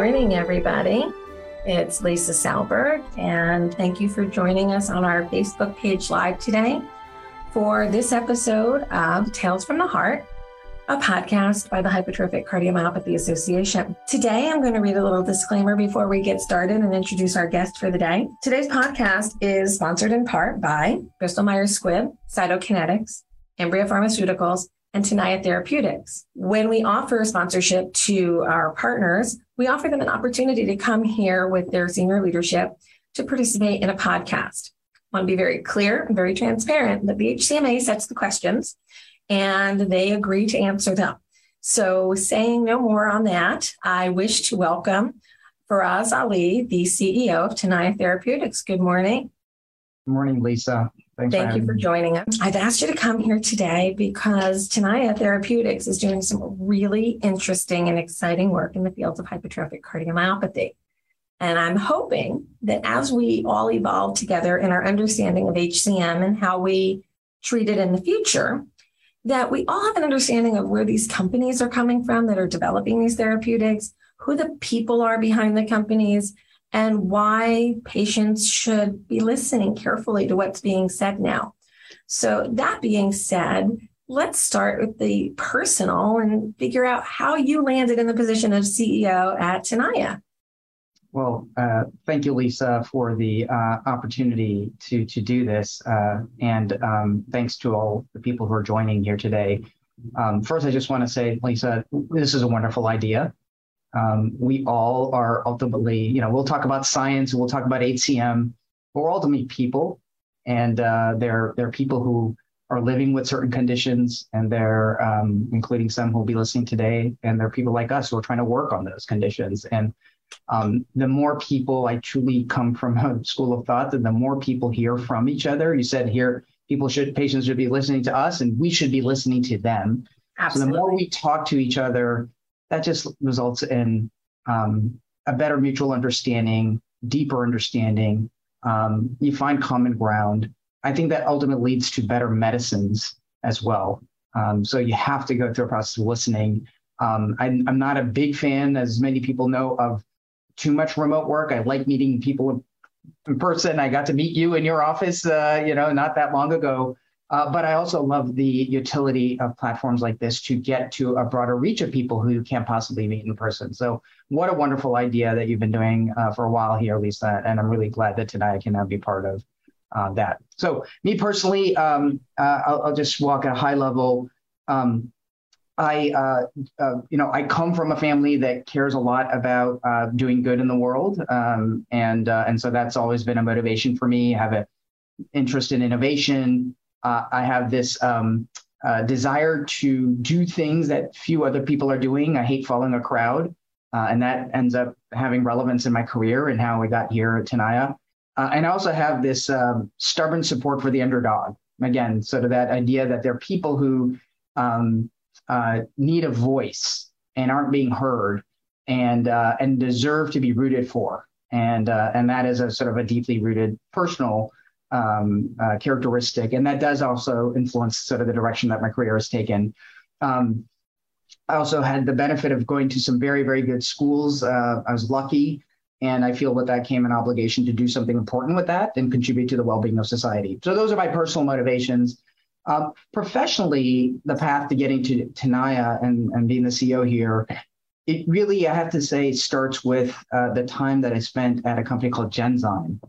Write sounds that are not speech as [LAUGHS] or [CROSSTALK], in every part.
Good morning, everybody. It's Lisa Salberg, and thank you for joining us on our Facebook page live today for this episode of Tales from the Heart, a podcast by the Hypertrophic Cardiomyopathy Association. Today, I'm going to read a little disclaimer before we get started and introduce our guest for the day. Today's podcast is sponsored in part by Bristol Myers Squibb, Cytokinetics, Imbria Pharmaceuticals, and Tenaya Therapeutics. When we offer sponsorship to our partners, we offer them an opportunity to come here with their senior leadership to participate in a podcast. I want to be very clear and very transparent that the HCMA sets the questions and they agree to answer them. So, saying no more on that, I wish to welcome Faraz Ali, the CEO of Tenaya Therapeutics. Good morning. Good morning, Lisa. Thanks Thank for you for me. joining us. I've asked you to come here today because Tenaya Therapeutics is doing some really interesting and exciting work in the field of hypertrophic cardiomyopathy. And I'm hoping that as we all evolve together in our understanding of HCM and how we treat it in the future, that we all have an understanding of where these companies are coming from that are developing these therapeutics, who the people are behind the companies, and why patients should be listening carefully to what's being said now. So, that being said, let's start with the personal and figure out how you landed in the position of CEO at Tenaya. Well, uh, thank you, Lisa, for the uh, opportunity to to do this, uh, and um, thanks to all the people who are joining here today. Um, first, I just want to say, Lisa, this is a wonderful idea. Um, we all are ultimately, you know, we'll talk about science, we'll talk about HCM, but we're ultimately people, and uh, they're they're people who are living with certain conditions, and they're um, including some who will be listening today, and they're people like us who are trying to work on those conditions. And um, the more people, I truly come from a school of thought that the more people hear from each other. You said here, people should patients should be listening to us, and we should be listening to them. Absolutely. So the more we talk to each other that just results in um, a better mutual understanding, deeper understanding. Um, you find common ground. I think that ultimately leads to better medicines as well. Um, so you have to go through a process of listening. Um, I, I'm not a big fan, as many people know, of too much remote work. I like meeting people in person. I got to meet you in your office, uh, you know, not that long ago. Uh, but I also love the utility of platforms like this to get to a broader reach of people who you can't possibly meet in person. So, what a wonderful idea that you've been doing uh, for a while here, Lisa. And I'm really glad that tonight I can now be part of uh, that. So, me personally, um, uh, I'll, I'll, just walk at a high level. Um, I, uh, uh, you know, I come from a family that cares a lot about doing good in the world, um, and and so that's always been a motivation for me. I have an interest in innovation uh, I have this um, uh, desire to do things that few other people are doing. I hate following a crowd, uh, and that ends up having relevance in my career and how I got here at Tenaya. Uh, and I also have this um, stubborn support for the underdog. Again, sort of that idea that there are people who um, uh, need a voice and aren't being heard, and uh, and deserve to be rooted for. And and that is a sort of a deeply rooted personal um, uh, characteristic, and that does also influence sort of the direction that my career has taken. Um, I also had the benefit of going to some very, very good schools. Uh, I was lucky, and I feel that that came an obligation to do something important with that and contribute to the well-being of society. So those are my personal motivations. Um, professionally, the path to getting to Tenaya and, and being the CEO here, it really, I have to say, starts with uh, the time that I spent at a company called Genzyme.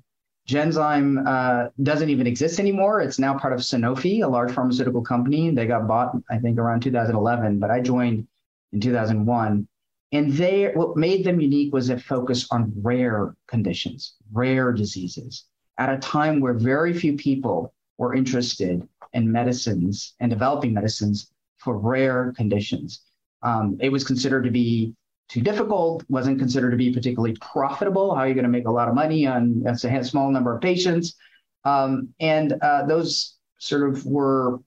Genzyme uh, doesn't even exist anymore. It's now part of Sanofi, a large pharmaceutical company. They got bought, I think, around 2011, but I joined in 2001. And they, what made them unique was a focus on rare conditions, rare diseases, at a time where very few people were interested in medicines and developing medicines for rare conditions. Um, it was considered to be too difficult, wasn't considered to be particularly profitable. How are you going to make a lot of money on a small number of patients? Um, and uh, those sort of were,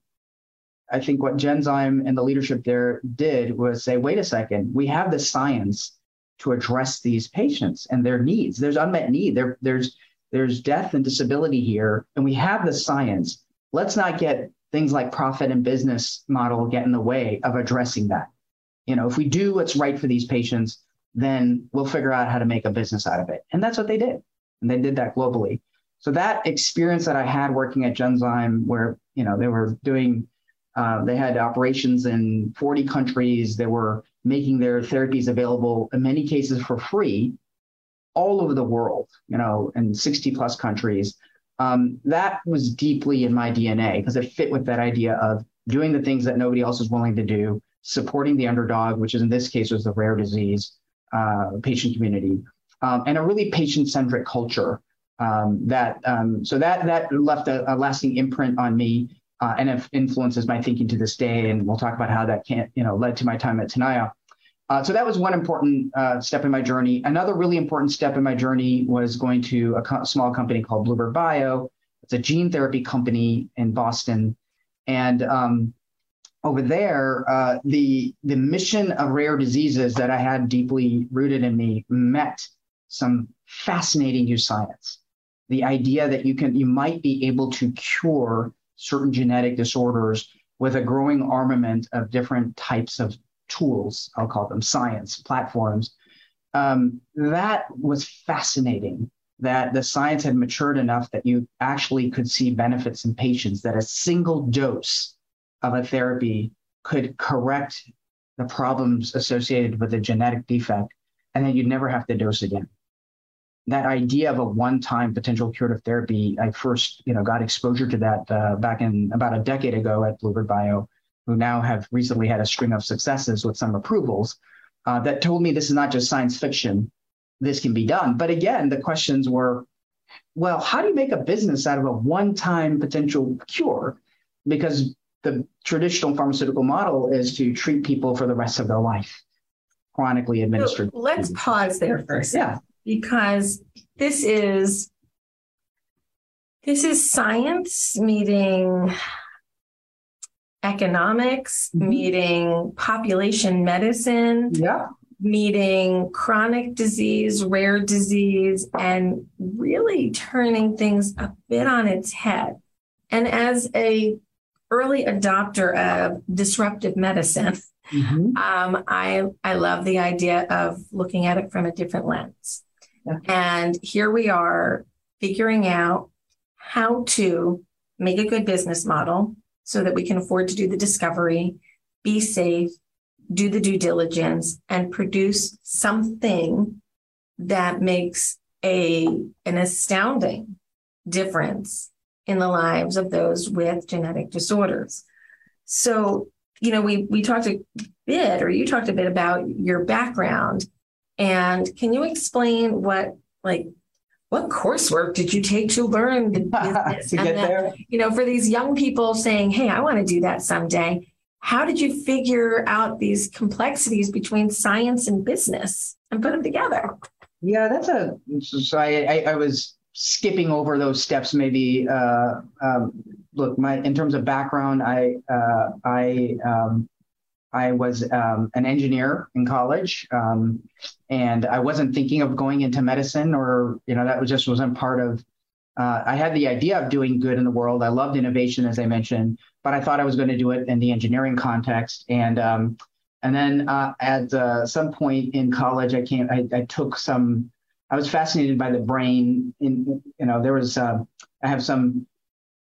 I think, what Genzyme and the leadership there did was say, wait a second, we have the science to address these patients and their needs. There's unmet need. There, there's there's death and disability here, and we have the science. Let's not get things like profit and business model get in the way of addressing that. You know, if we do what's right for these patients, then we'll figure out how to make a business out of it. And that's what they did. And they did that globally. So that experience that I had working at Genzyme, where you know they were doing, uh, they had operations in 40 countries. They were making their therapies available in many cases for free, all over the world. You know, in 60 plus countries. Um, that was deeply in my DNA because it fit with that idea of doing the things that nobody else is willing to do, supporting the underdog, which is in this case was the rare disease uh, patient community, um, and a really patient-centric culture. Um, that um, so that that left a, a lasting imprint on me uh, and influences my thinking to this day. And we'll talk about how that can you know led to my time at Tenaya. Uh, so that was one important uh, step in my journey. Another really important step in my journey was going to a co- small company called Bluebird Bio. It's a gene therapy company in Boston, and um, over there, uh, the the mission of rare diseases that I had deeply rooted in me met some fascinating new science. The idea that you can you might be able to cure certain genetic disorders with a growing armament of different types of tools. I'll call them science platforms. Um, that was fascinating. That the science had matured enough that you actually could see benefits in patients. That a single dose of a therapy could correct the problems associated with a genetic defect, and then you'd never have to dose again. That idea of a one-time potential curative therapy, I first, you know, got exposure to that uh, back in about a decade ago at Bluebird Bio, who now have recently had a string of successes with some approvals. Uh, that told me this is not just science fiction. This can be done. But again, the questions were, well, how do you make a business out of a one-time potential cure? Because the traditional pharmaceutical model is to treat people for the rest of their life, chronically administered. So let's pause there second. Yeah. Because this is this is science meeting economics, mm-hmm. meeting population medicine, yeah. meeting chronic disease, rare disease, and really turning things a bit on its head. And as a early adopter of disruptive medicine. Mm-hmm. Um, I I love the idea of looking at it from a different lens. Yeah. And here we are figuring out how to make a good business model so that we can afford to do the discovery, be safe, do the due diligence, and produce something that makes a an astounding difference in the lives of those with genetic disorders. So, you know, we we talked a bit, or you talked a bit about your background, and can you explain what like what coursework did you take to learn the business [LAUGHS] to get there? You know, for these young people saying, "Hey, I want to do that someday." How did you figure out these complexities between science and business and put them together? Yeah, that's a. So I, I, I was skipping over those steps maybe uh, um, look my in terms of background i uh, i um, i was um, an engineer in college um, and i wasn't thinking of going into medicine or you know that was just wasn't part of uh, i had the idea of doing good in the world. I loved innovation as i mentioned but i thought i was going to do it in the engineering context. And um, and then uh, at uh, some point in college i came I, I took some I was fascinated by the brain. In you know, there was uh, I have some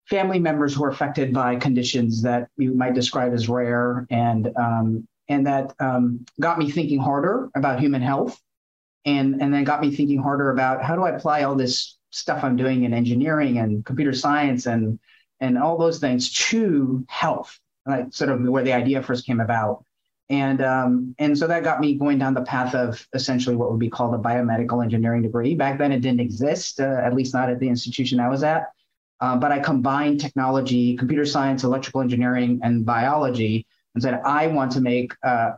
family members who are affected by conditions that you might describe as rare, and um, and that um, got me thinking harder about human health, and and then got me thinking harder about how do I apply all this stuff I'm doing in engineering and computer science and and all those things to health, like sort of where the idea first came about. And um, and so that got me going down the path of essentially what would be called a biomedical engineering degree. Back then, it didn't exist, uh, at least not at the institution I was at. Um, but I combined technology, computer science, electrical engineering, and biology, and said I want to make uh,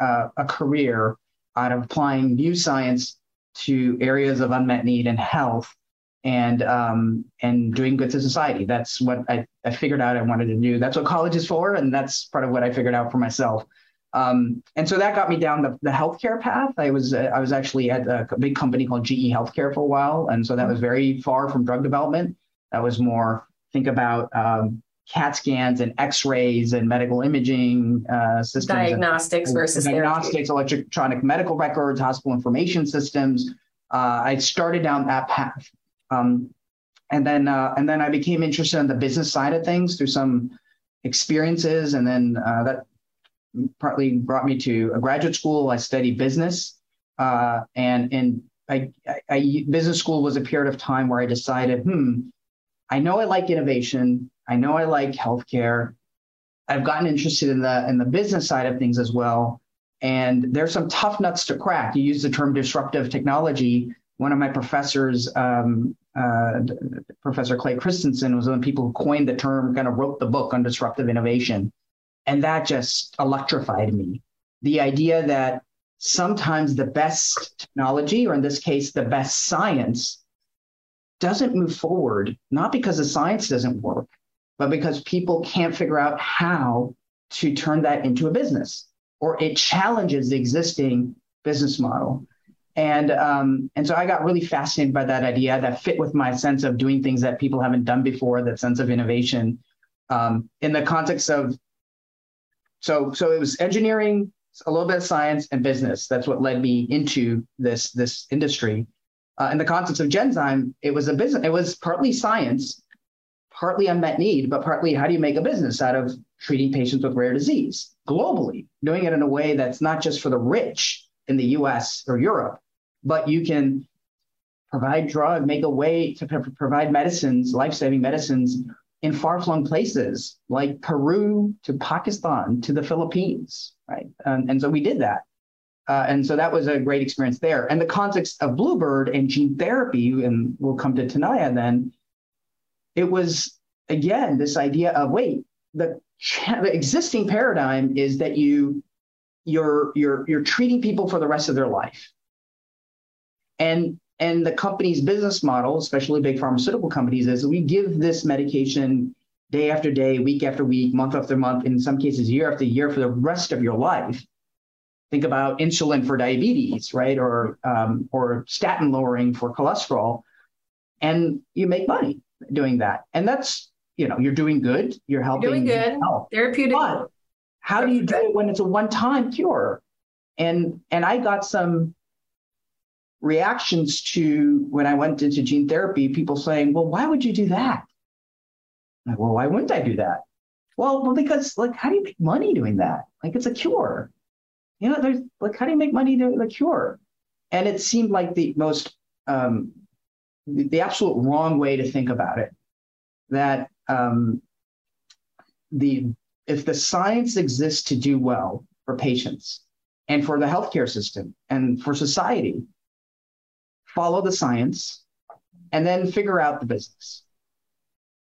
uh, a career out of applying new science to areas of unmet need and health, and um, and doing good to society. That's what I, I figured out I wanted to do. That's what college is for, and that's part of what I figured out for myself. Um, and so that got me down the, the healthcare path. I was uh, I was actually at a big company called GE Healthcare for a while, and so that was very far from drug development. That was more think about um, CAT scans and X-rays and medical imaging uh, systems. Diagnostics and, versus diagnostics, therapy. electronic medical records, hospital information systems. Uh, I started down that path, um, and then uh, and then I became interested in the business side of things through some experiences, and then uh, that partly brought me to a graduate school. I studied business, uh, and and I, I, business school was a period of time where I decided, hmm, I know I like innovation. I know I like healthcare. I've gotten interested in the in the business side of things as well. And there's some tough nuts to crack. You use the term disruptive technology. One of my professors, um, uh, Professor Clay Christensen, was one of the people who coined the term, kind of wrote the book on disruptive innovation. And that just electrified me. The idea that sometimes the best technology, or in this case, the best science, doesn't move forward, not because the science doesn't work, but because people can't figure out how to turn that into a business, or it challenges the existing business model. And um, and so I got really fascinated by that idea that fit with my sense of doing things that people haven't done before, that sense of innovation. Um, in the context of so so it was engineering, a little bit of science and business. That's what led me into this this industry. Uh, the context of Genzyme, it was a business. It was partly science, partly unmet need, but partly how do you make a business out of treating patients with rare disease globally, doing it in a way that's not just for the rich in the U.S. or Europe, but you can provide drug, make a way to provide medicines, life-saving medicines in far-flung places like Peru to Pakistan to the Philippines, right? And, and so we did that. Uh, and so that was a great experience there. And the context of Bluebird and gene therapy, and we'll come to Tenaya then, it was, again, this idea of, wait, the, the existing paradigm is that you, you're, you're, you're treating people for the rest of their life. And and the company's business model, especially big pharmaceutical companies, is we give this medication day after day, week after week, month after month, in some cases, year after year for the rest of your life. Think about insulin for diabetes, right? Or, um, or statin lowering for cholesterol. And you make money doing that. And that's, you know, you're doing good. You're helping. You're doing good. Health. Therapeutic. But how do you do it when it's a one-time cure? And and I got some reactions to when I went into gene therapy, people saying, well, why would you do that? Like, well, why wouldn't I do that? Well, well, because like, how do you make money doing that? Like, it's a cure. You know, there's like, how do you make money doing the cure? And it seemed like the most, um, the, the absolute wrong way to think about it. That um, the if the science exists to do well for patients and for the healthcare system and for society, follow the science, and then figure out the business.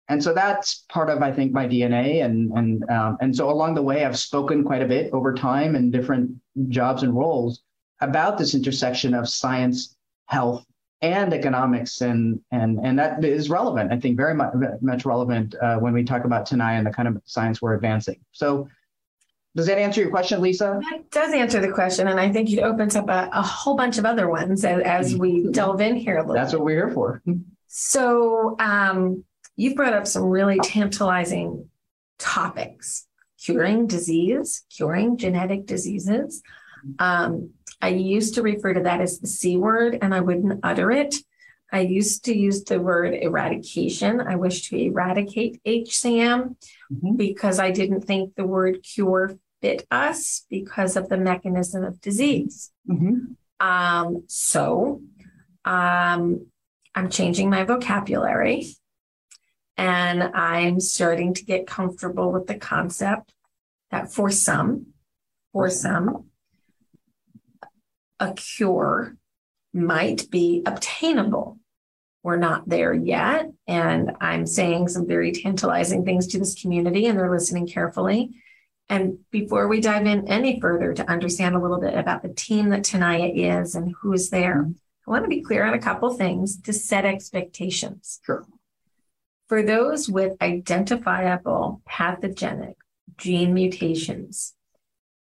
And so that's part of, I think, my DNA. And and um, and so along the way, I've spoken quite a bit over time in different jobs and roles about this intersection of science, health, and economics, and and and that is relevant. I think very much much relevant uh, when we talk about Tenaya and the kind of science we're advancing. So does that answer your question, Lisa? That does answer the question. And I think it opens up a, a whole bunch of other ones as, as we mm-hmm. delve in here a little That's bit. what we're here for. So um, you've brought up some really tantalizing topics curing disease, curing genetic diseases. Um, I used to refer to that as the C word, and I wouldn't utter it. I used to use the word eradication. I wish to eradicate HCM mm-hmm. because I didn't think the word cure fit us because of the mechanism of disease. Mm-hmm. Um, so um, I'm changing my vocabulary and I'm starting to get comfortable with the concept that for some, for some, a cure might be obtainable. We're not there yet. And I'm saying some very tantalizing things to this community, and they're listening carefully. And before we dive in any further to understand a little bit about the team that Tenaya is and who is there, mm-hmm. I want to be clear on a couple things to set expectations. Sure. For those with identifiable pathogenic gene mutations,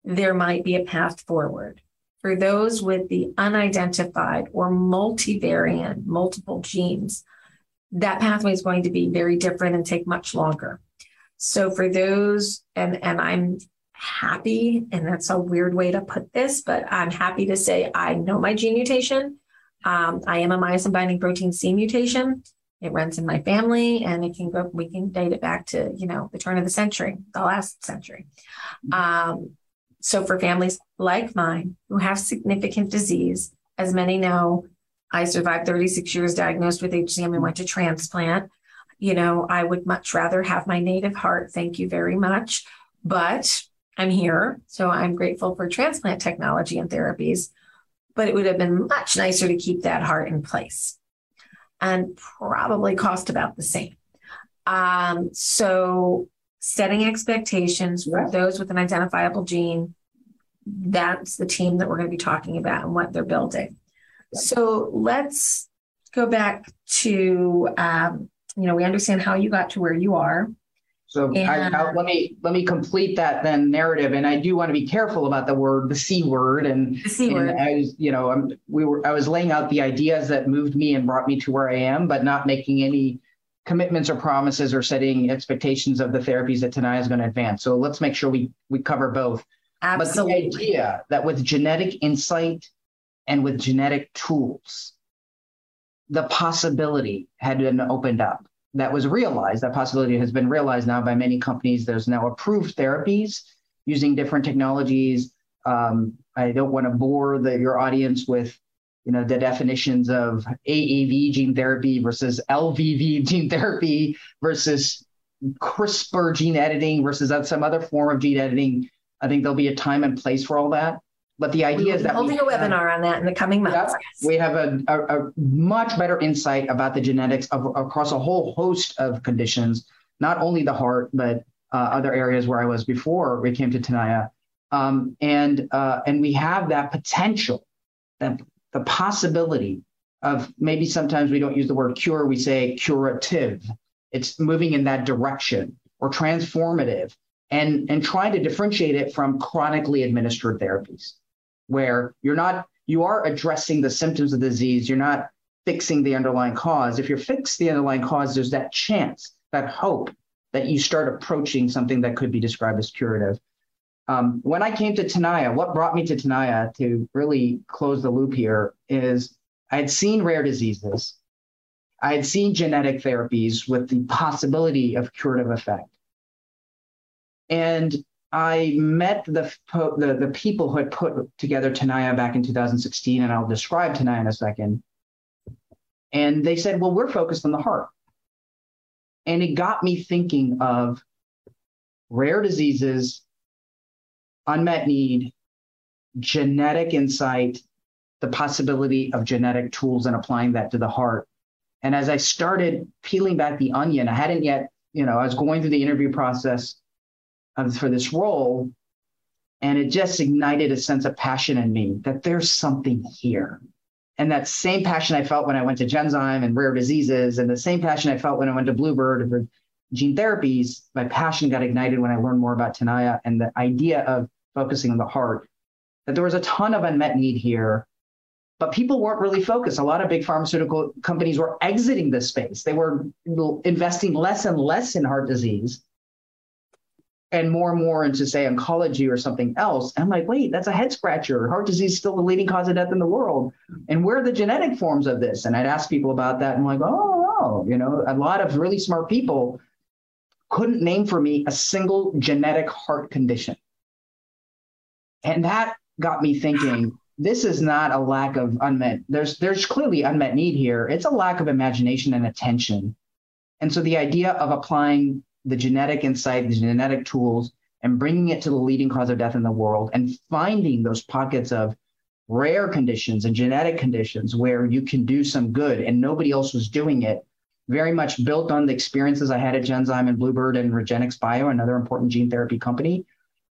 there might be a path forward. For those with the unidentified or multivariant, multiple genes, that pathway is going to be very different and take much longer. So for those, and and I'm happy, and that's a weird way to put this, but I'm happy to say I know my gene mutation. Um, I am a myosin binding protein C mutation. It runs in my family, and it can go. We can date it back to you know the turn of the century, the last century. Um, so for families like mine who have significant disease, as many know, I survived 36 years diagnosed with HCM and went to transplant. You know, I would much rather have my native heart. Thank you very much. But I'm here. So I'm grateful for transplant technology and therapies. But it would have been much nicer to keep that heart in place and probably cost about the same. Um, so setting expectations for those with an identifiable gene, that's the team that we're going to be talking about and what they're building. So let's go back to, um, you know, we understand how you got to where you are. So I, I, let me let me complete that then narrative, and I do want to be careful about the word, the c word, and the c word. I was, you know, I'm, we were I was laying out the ideas that moved me and brought me to where I am, but not making any commitments or promises or setting expectations of the therapies that Tenaya is going to advance. So let's make sure we we cover both. Absolutely. But the idea that with genetic insight and with genetic tools, the possibility had been opened up. That was realized. That possibility has been realized now by many companies. There's now approved therapies using different technologies. Um, I don't want to bore the, your audience with you know the definitions of AAV gene therapy versus LVV gene therapy versus CRISPR gene editing versus some other form of gene editing. I think there'll be a time and place for all that. But the idea is that holding a webinar on that in the coming months. We have a, a, a, much better insight about the genetics of across a whole host of conditions, not only the heart, but uh, other areas where I was before we came to Tenaya. Um, and uh, and we have that potential, that the possibility of maybe sometimes we don't use the word cure, we say curative. It's moving in that direction or transformative and, and trying to differentiate it from chronically administered therapies where you're not, you are addressing the symptoms of the disease. You're not fixing the underlying cause. If you fix the underlying cause, there's that chance, that hope that you start approaching something that could be described as curative. Um, when I came to Tenaya, what brought me to Tenaya to really close the loop here is I had seen rare diseases. I had seen genetic therapies with the possibility of curative effect. And I met the, the, the people who had put together Tenaya back in 2016, and I'll describe Tenaya in a second. And they said, well, we're focused on the heart. And it got me thinking of rare diseases unmet need, genetic insight, the possibility of genetic tools and applying that to the heart. And as I started peeling back the onion, I hadn't yet, you know, I was going through the interview process of, for this role, and it just ignited a sense of passion in me that there's something here. And that same passion I felt when I went to Genzyme and rare diseases, and the same passion I felt when I went to Bluebird for gene therapies, my passion got ignited when I learned more about Tenaya and the idea of focusing on the heart, that there was a ton of unmet need here, but people weren't really focused. A lot of big pharmaceutical companies were exiting this space. They were investing less and less in heart disease and more and more into, say, oncology or something else. And I'm like, wait, that's a head scratcher. Heart disease is still the leading cause of death in the world. And where are the genetic forms of this? And I'd ask people about that. And I'm like, oh, you know, a lot of really smart people couldn't name for me a single genetic heart condition. And that got me thinking this is not a lack of unmet there's there's clearly unmet need here it's a lack of imagination and attention and so the idea of applying the genetic insight the genetic tools and bringing it to the leading cause of death in the world and finding those pockets of rare conditions and genetic conditions where you can do some good and nobody else was doing it very much built on the experiences I had at Genzyme and Bluebird and REGENXBIO, another important gene therapy company,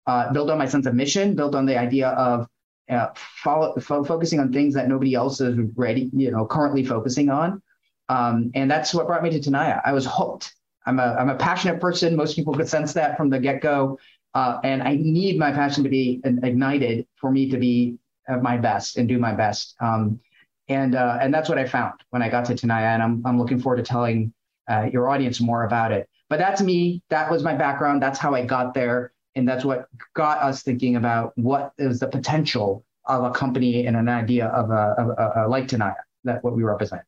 uh, built on my sense of mission, built on the idea of uh, follow, fo- focusing on things that nobody else is ready, you know, currently focusing on. Um, and that's what brought me to Tenaya. I was hooked. I'm a, I'm a passionate person. Most people could sense that from the get go. Uh, and I need my passion to be ignited for me to be at my best and do my best. Um, and, uh, and that's what I found when I got to Tenaya. And I'm, I'm looking forward to telling uh, your audience more about it. but that's me. That was my background. That's how I got there. And that's what got us thinking about what is the potential of a company and an idea of a, a, a like Tenaya, that what we represent.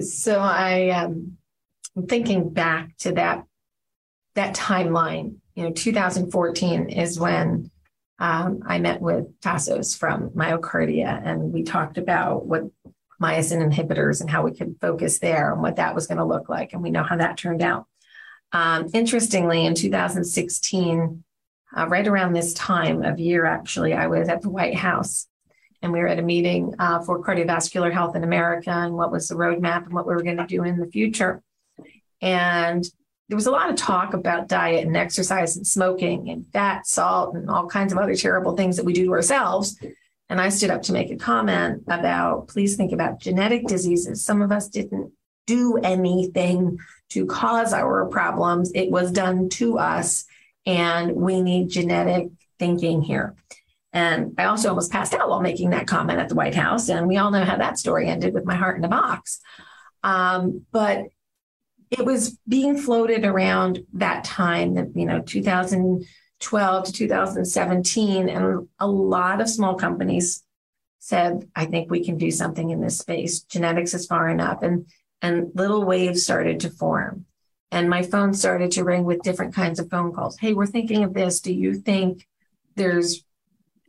So I um, Thinking back to that that timeline. You know, 2014 is when um, I met with Tassos from MyoKardia, and we talked about what myosin inhibitors and how we could focus there and what that was going to look like. And we know how that turned out. Um, interestingly, in 2016, uh, right around this time of year, actually, I was at the White House and we were at a meeting uh, for cardiovascular health in America and what was the roadmap and what we were going to do in the future. And there was a lot of talk about diet and exercise and smoking and fat, salt, and all kinds of other terrible things that we do to ourselves. And I stood up to make a comment about please think about genetic diseases. Some of us didn't do anything to cause our problems, it was done to us. And we need genetic thinking here. And I also almost passed out while making that comment at the White House. And we all know how that story ended with my heart in a box. Um, but it was being floated around that time, that you know, 2012 to 2017. And a lot of small companies said, I think we can do something in this space. Genetics is far enough. And, and little waves started to form. And my phone started to ring with different kinds of phone calls. Hey, we're thinking of this. Do you think there's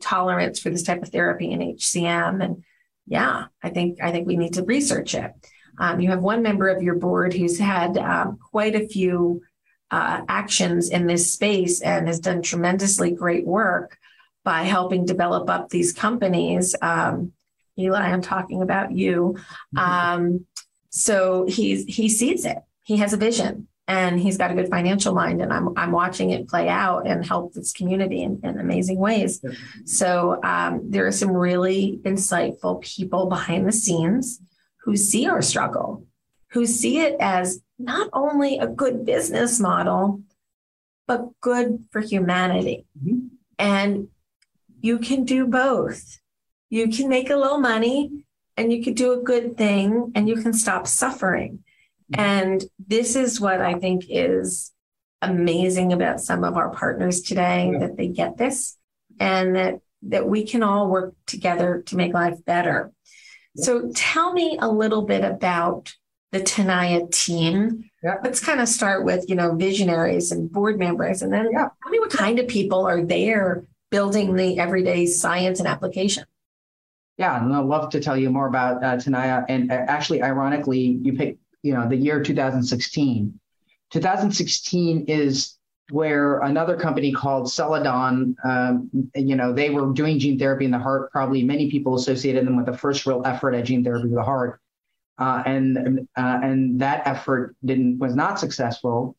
tolerance for this type of therapy in HCM? And yeah, I think I think we need to research it. Um, you have one member of your board who's had um, quite a few uh, actions in this space and has done tremendously great work by helping develop up these companies. Um, Eli, I'm talking about you. Mm-hmm. Um, so he's he sees it. He has a vision and he's got a good financial mind and i'm, I'm watching it play out and help this community in, in amazing ways so um, there are some really insightful people behind the scenes who see our struggle who see it as not only a good business model but good for humanity mm-hmm. and you can do both you can make a little money and you can do a good thing and you can stop suffering and this is what I think is amazing about some of our partners today yeah. that they get this and that that we can all work together to make life better. So tell me a little bit about the Tenaya team. Yeah. Let's kind of start with, you know, visionaries and board members and then yeah. tell me what kind of people are there building the everyday science and application. Yeah, and I'd love to tell you more about uh, Tenaya. And uh, actually, ironically, you picked you know, the year 2016. 2016 is where another company called Celladon, um, you know, they were doing gene therapy in the heart. Probably many people associated them with the first real effort at gene therapy of the heart, uh, and uh, and that effort didn't was not successful,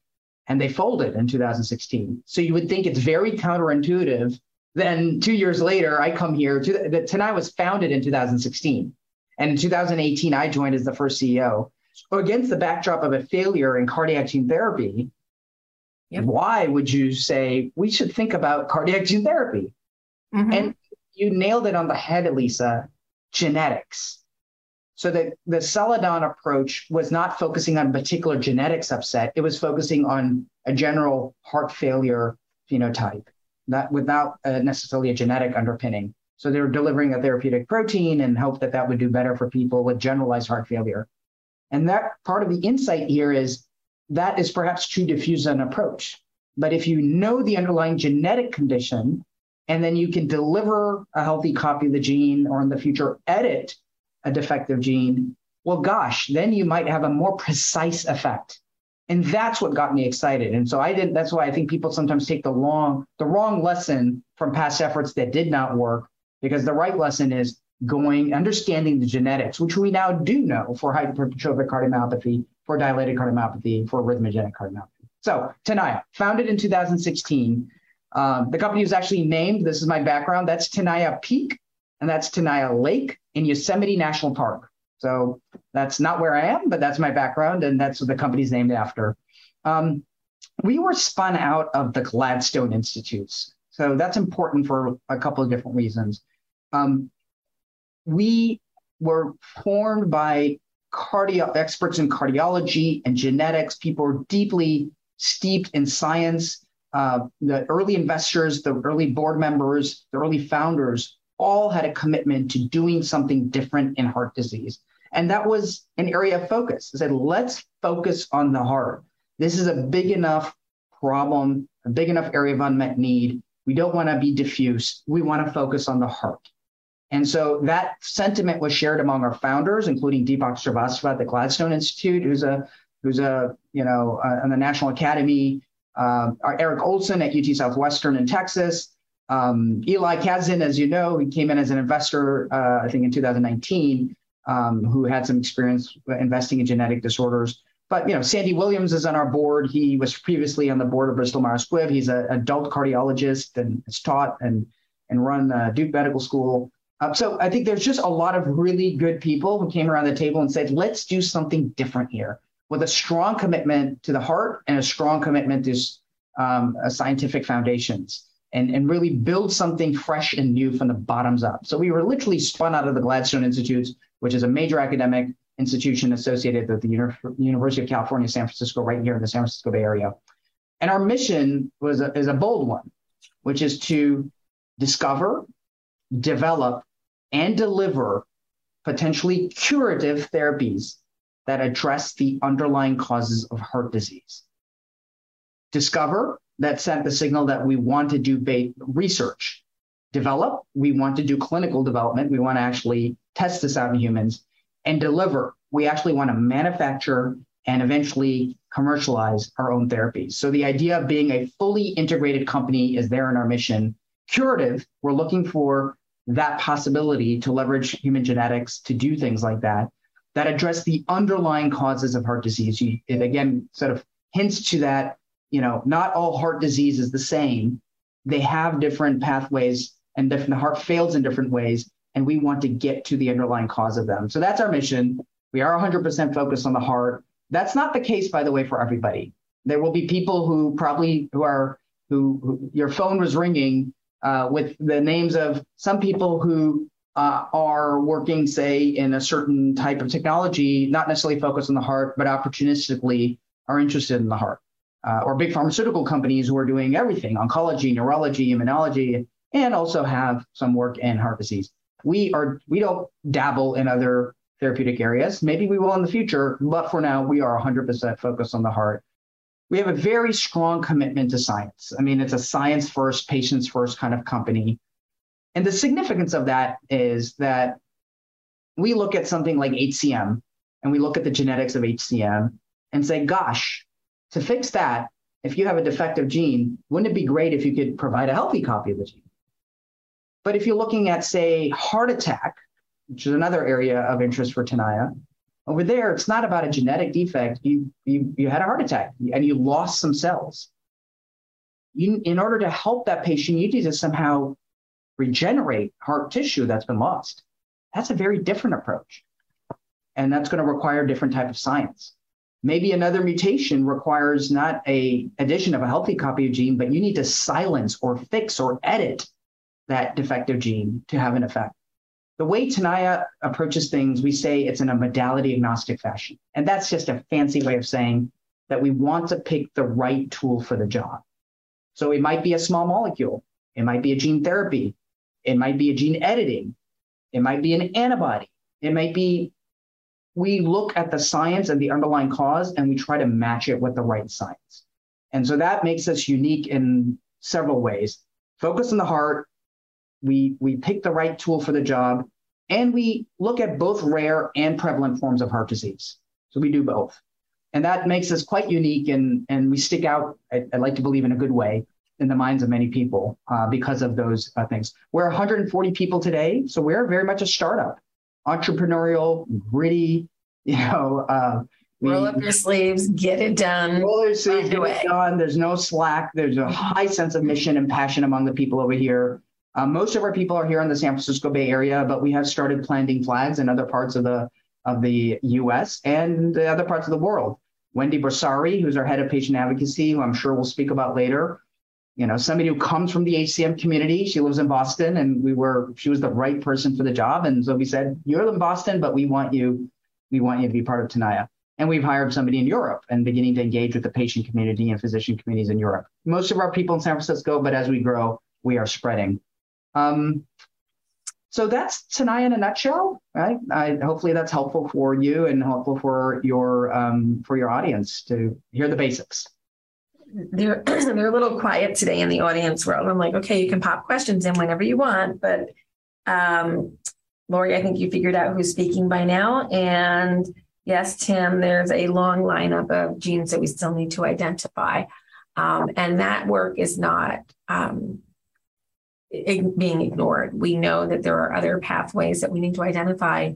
and they folded in 2016. So you would think it's very counterintuitive. Then two years later, I come here. To, the, Tenaya was founded in 2016, and in 2018, I joined as the first CEO against the backdrop of a failure in cardiac gene therapy, yep. why would you say we should think about cardiac gene therapy? Mm-hmm. And you nailed it on the head, Elisa genetics. So the, the Celladon approach was not focusing on a particular genetic subset, it was focusing on a general heart failure phenotype, not without uh, necessarily a genetic underpinning. So they were delivering a therapeutic protein and hope that that would do better for people with generalized heart failure. And that part of the insight here is that is perhaps too diffuse an approach. But if you know the underlying genetic condition, and then you can deliver a healthy copy of the gene or in the future edit a defective gene, well, gosh, then you might have a more precise effect. And that's what got me excited. And so I didn't. that's why I think people sometimes take the long, the wrong lesson from past efforts that did not work, because the right lesson is going, understanding the genetics, which we now do know for hypertrophic cardiomyopathy, for dilated cardiomyopathy, for arrhythmogenic cardiomyopathy. So, Tenaya, founded in 2016. Um, the company was actually named, this is my background, that's Tenaya Peak, and that's Tenaya Lake in Yosemite National Park. So that's not where I am, but that's my background, and that's what the company's named after. Um, we were spun out of the Gladstone Institutes. So that's important for a couple of different reasons. Um, we were formed by cardio experts in cardiology and genetics. People were deeply steeped in science. Uh, the early investors, the early board members, the early founders all had a commitment to doing something different in heart disease. And that was an area of focus. I said, let's focus on the heart. This is a big enough problem, a big enough area of unmet need. We don't want to be diffuse. We want to focus on the heart. And so that sentiment was shared among our founders, including Deepak Srivastava at the Gladstone Institute, who's a who's a you know uh, in the National Academy, uh, Eric Olson at UT Southwestern in Texas, um, Eli Casdin, as you know, he came in as an investor, uh, I think in 2019, um, who had some experience investing in genetic disorders. But you know, Sandy Williams is on our board. He was previously on the board of Bristol Myers Squibb. He's an adult cardiologist and has taught and and run uh, Duke Medical School. Uh, so I think there's just a lot of really good people who came around the table and said, let's do something different here with a strong commitment to the heart and a strong commitment to um, scientific foundations and, and really build something fresh and new from the bottoms up. So we were literally spun out of the Gladstone Institute, which is a major academic institution associated with the Uni- University of California, San Francisco, right here in the San Francisco Bay Area. And our mission was a, is a bold one, which is to discover, develop, and deliver potentially curative therapies that address the underlying causes of heart disease. Discover, that sent the signal that we want to do research. Develop, we want to do clinical development. We want to actually test this out in humans and deliver. We actually want to manufacture and eventually commercialize our own therapies. So the idea of being a fully integrated company is there in our mission. Curative, we're looking for that possibility to leverage human genetics to do things like that, that address the underlying causes of heart disease. You, it again sort of hints to that, you know, not all heart disease is the same. They have different pathways and different, the heart fails in different ways. And we want to get to the underlying cause of them. So that's our mission. We are 100% focused on the heart. That's not the case, by the way, for everybody. There will be people who probably who are who, who your phone was ringing uh, with the names of some people who uh, are working, say, in a certain type of technology, not necessarily focused on the heart, but opportunistically are interested in the heart. Uh, or big pharmaceutical companies who are doing everything oncology, neurology, immunology, and also have some work in heart disease. We are we don't dabble in other therapeutic areas. Maybe we will in the future, but for now, we are 100% focused on the heart we have a very strong commitment to science. I mean, it's a science first, patients first kind of company. And the significance of that is that we look at something like HCM and we look at the genetics of HCM and say, gosh, to fix that, if you have a defective gene, wouldn't it be great if you could provide a healthy copy of the gene? But if you're looking at, say, heart attack, which is another area of interest for Tenaya, over there, it's not about a genetic defect. You, you, you had a heart attack and you lost some cells. You, in order to help that patient, you need to somehow regenerate heart tissue that's been lost. That's a very different approach. And that's going to require a different type of science. Maybe another mutation requires not a addition of a healthy copy of gene, but you need to silence or fix or edit that defective gene to have an effect. The way Tenaya approaches things, we say it's in a modality agnostic fashion. And that's just a fancy way of saying that we want to pick the right tool for the job. So it might be a small molecule, it might be a gene therapy, it might be a gene editing, it might be an antibody, it might be we look at the science and the underlying cause and we try to match it with the right science. And so that makes us unique in several ways. Focus on the heart, we we pick the right tool for the job, and we look at both rare and prevalent forms of heart disease. So we do both, and that makes us quite unique, and and we stick out. I, I like to believe in a good way in the minds of many people uh, because of those uh, things. We're 140 people today, so we're very much a startup, entrepreneurial, gritty. [LAUGHS] You know, uh, we, roll up your sleeves, get it done. Roll your sleeves, get it done. There's no slack. There's a high sense of mission and passion among the people over here. Um, most of our people are here in the San Francisco Bay Area, but we have started planting flags in other parts of the of the U.S. and the other parts of the world. Wendy Borsari, who's our head of patient advocacy, who I'm sure we'll speak about later, you know, somebody who comes from the HCM community. She lives in Boston, and we were she was the right person for the job, and so we said, "You're in Boston, but we want you, we want you to be part of Tenaya." And we've hired somebody in Europe and beginning to engage with the patient community and physician communities in Europe. Most of our people in San Francisco, but as we grow, we are spreading. Um, so that's Tenaya in a nutshell, right? I, hopefully that's helpful for you and helpful for your um, for your audience to hear the basics. They're [CLEARS THROAT] they're a little quiet today in the audience world. I'm like, okay, you can pop questions in whenever you want, but um, Lori, I think you figured out who's speaking by now, and yes, Tim, there's a long lineup of genes that we still need to identify, um, and that work is not um, being ignored. We know that there are other pathways that we need to identify.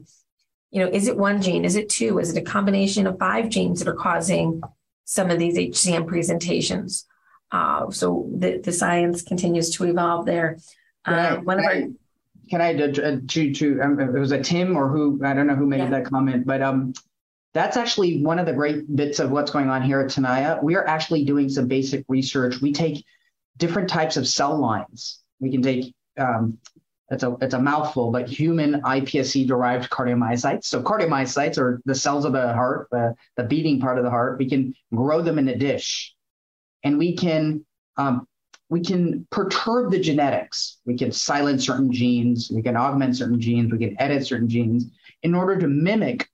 You know, is it one gene? Is it two? Is it a combination of five genes that are causing some of these HCM presentations? Uh, so the, the science continues to evolve there. Uh, one of our can I to to um, it was a Tim or who I don't know who made yeah. that comment, but um, that's actually one of the great bits of what's going on here at Tenaya. We are actually doing some basic research. We take different types of cell lines we can take um, it's a it's a mouthful, but human iPSC derived cardiomyocytes. So cardiomyocytes are the cells of the heart, the, the beating part of the heart. We can grow them in a dish, and we can um, we can perturb the genetics. We can silence certain genes. We can augment certain genes. We can edit certain genes in order to mimic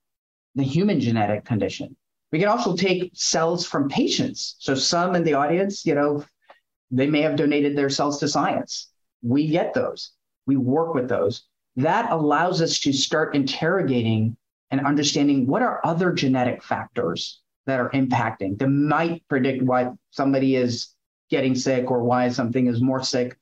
the human genetic condition. We can also take cells from patients. So some in the audience, you know, they may have donated their cells to science we get those, we work with those. That allows us to start interrogating and understanding what are other genetic factors that are impacting that might predict why somebody is getting sick or why something is more sick,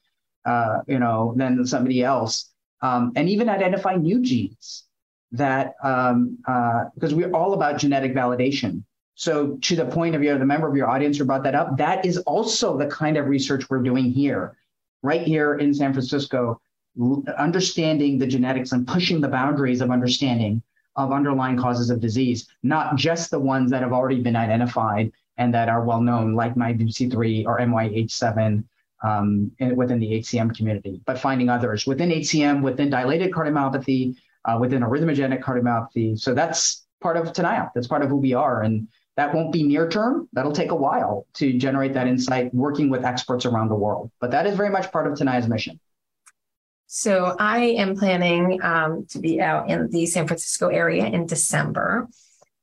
uh, you know, than somebody else, um, and even identify new genes that um, uh, because we're all about genetic validation. So to the point of you, the member of your audience who brought that up, that is also the kind of research we're doing here right here in San Francisco, understanding the genetics and pushing the boundaries of understanding of underlying causes of disease, not just the ones that have already been identified and that are well known, like MYBPC3 or MYH7 um, within the HCM community, but finding others within HCM, within dilated cardiomyopathy, uh, within arrhythmogenic cardiomyopathy. So that's part of Tenaya. That's part of who we are. And that won't be near term. That'll take a while to generate that insight working with experts around the world. But that is very much part of Tenaya's mission. So I am planning um, to be out in the San Francisco area in December.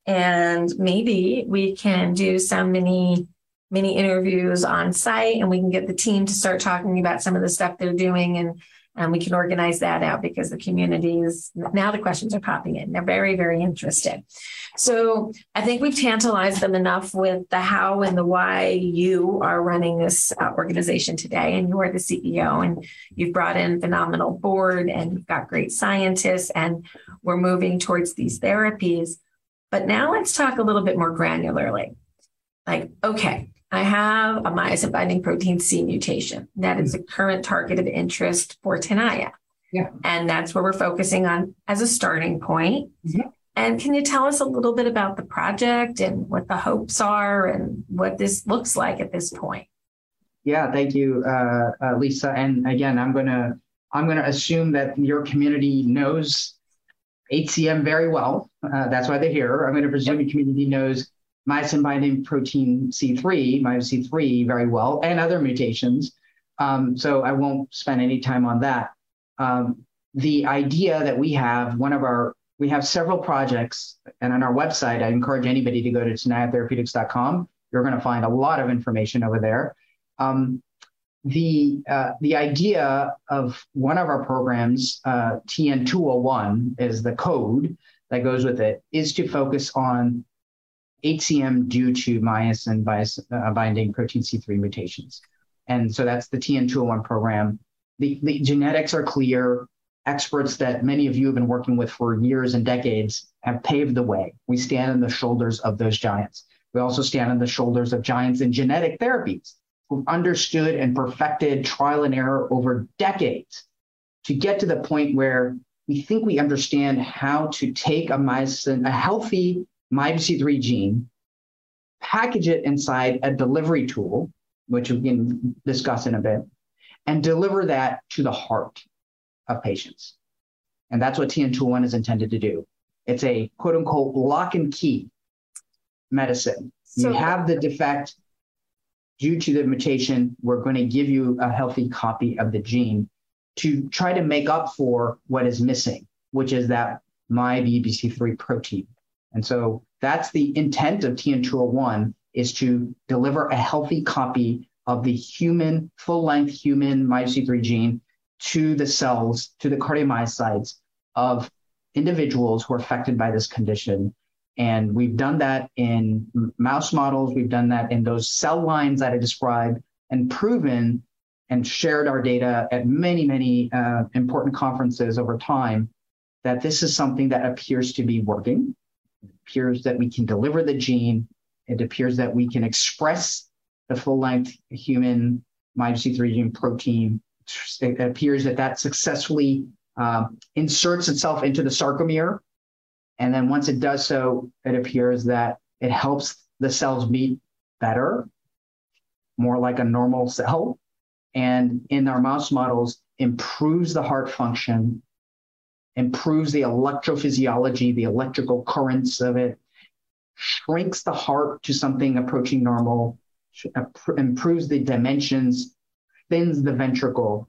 And maybe we can do some mini mini interviews on site and we can get the team to start talking about some of the stuff they're doing and and we can organize that out because the communities now the questions are popping in. They're very very interested. So i think we've tantalized them enough with the how and the why you are running this uh, organization today. And you are the ceo and you've brought in phenomenal board and you've got great scientists and we're moving towards these therapies. But now let's talk a little bit more granularly. Like okay I have a myosin binding protein C mutation. That is a current target of interest for Tenaya. Yeah. And that's where we're focusing on as a starting point. Mm-hmm. And can you tell us a little bit about the project and what the hopes are and what this looks like at this point? Yeah, thank you, uh, uh, Lisa. And again, I'm gonna I'm gonna assume that your community knows HCM very well. Uh, that's why they're here. I'm going to presume yep. your community knows myosin binding protein C3, myosin C3 very well, and other mutations. Um, so I won't spend any time on that. Um, the idea that we have, one of our, we have several projects, and on our website, I encourage anybody to go to tenayatherapeutics.com. You're going to find a lot of information over there. Um, the uh, the idea of one of our programs, uh, TN201, is the code that goes with it, is to focus on HCM due to myosin uh, binding protein C3 mutations. And so that's the TN201 program. The, the genetics are clear. Experts that many of you have been working with for years and decades have paved the way. We stand on the shoulders of those giants. We also stand on the shoulders of giants in genetic therapies who've understood and perfected trial and error over decades to get to the point where we think we understand how to take a myosin, a healthy MYBPC3 gene, package it inside a delivery tool, which we can discuss in a bit, and deliver that to the heart of patients. And that's what TN201 is intended to do. It's a quote unquote lock and key medicine. So, you have the defect due to the mutation. We're going to give you a healthy copy of the gene to try to make up for what is missing, which is that MYBPC3 protein. And so that's the intent of TN201 is to deliver a healthy copy of the human, full length human MYBPC3 gene to the cells, to the cardiomyocytes of individuals who are affected by this condition. And we've done that in mouse models, we've done that in those cell lines that I described, and proven and shared our data at many, many uh, important conferences over time that this is something that appears to be working. Appears that we can deliver the gene. It appears that we can express the full length human MYBPC3 gene protein. It appears that that successfully uh, inserts itself into the sarcomere. And then once it does so, it appears that it helps the cells beat better, more like a normal cell. And in our mouse models, improves the heart function, improves the electrophysiology, the electrical currents of it, shrinks the heart to something approaching normal, improves the dimensions, thins the ventricle.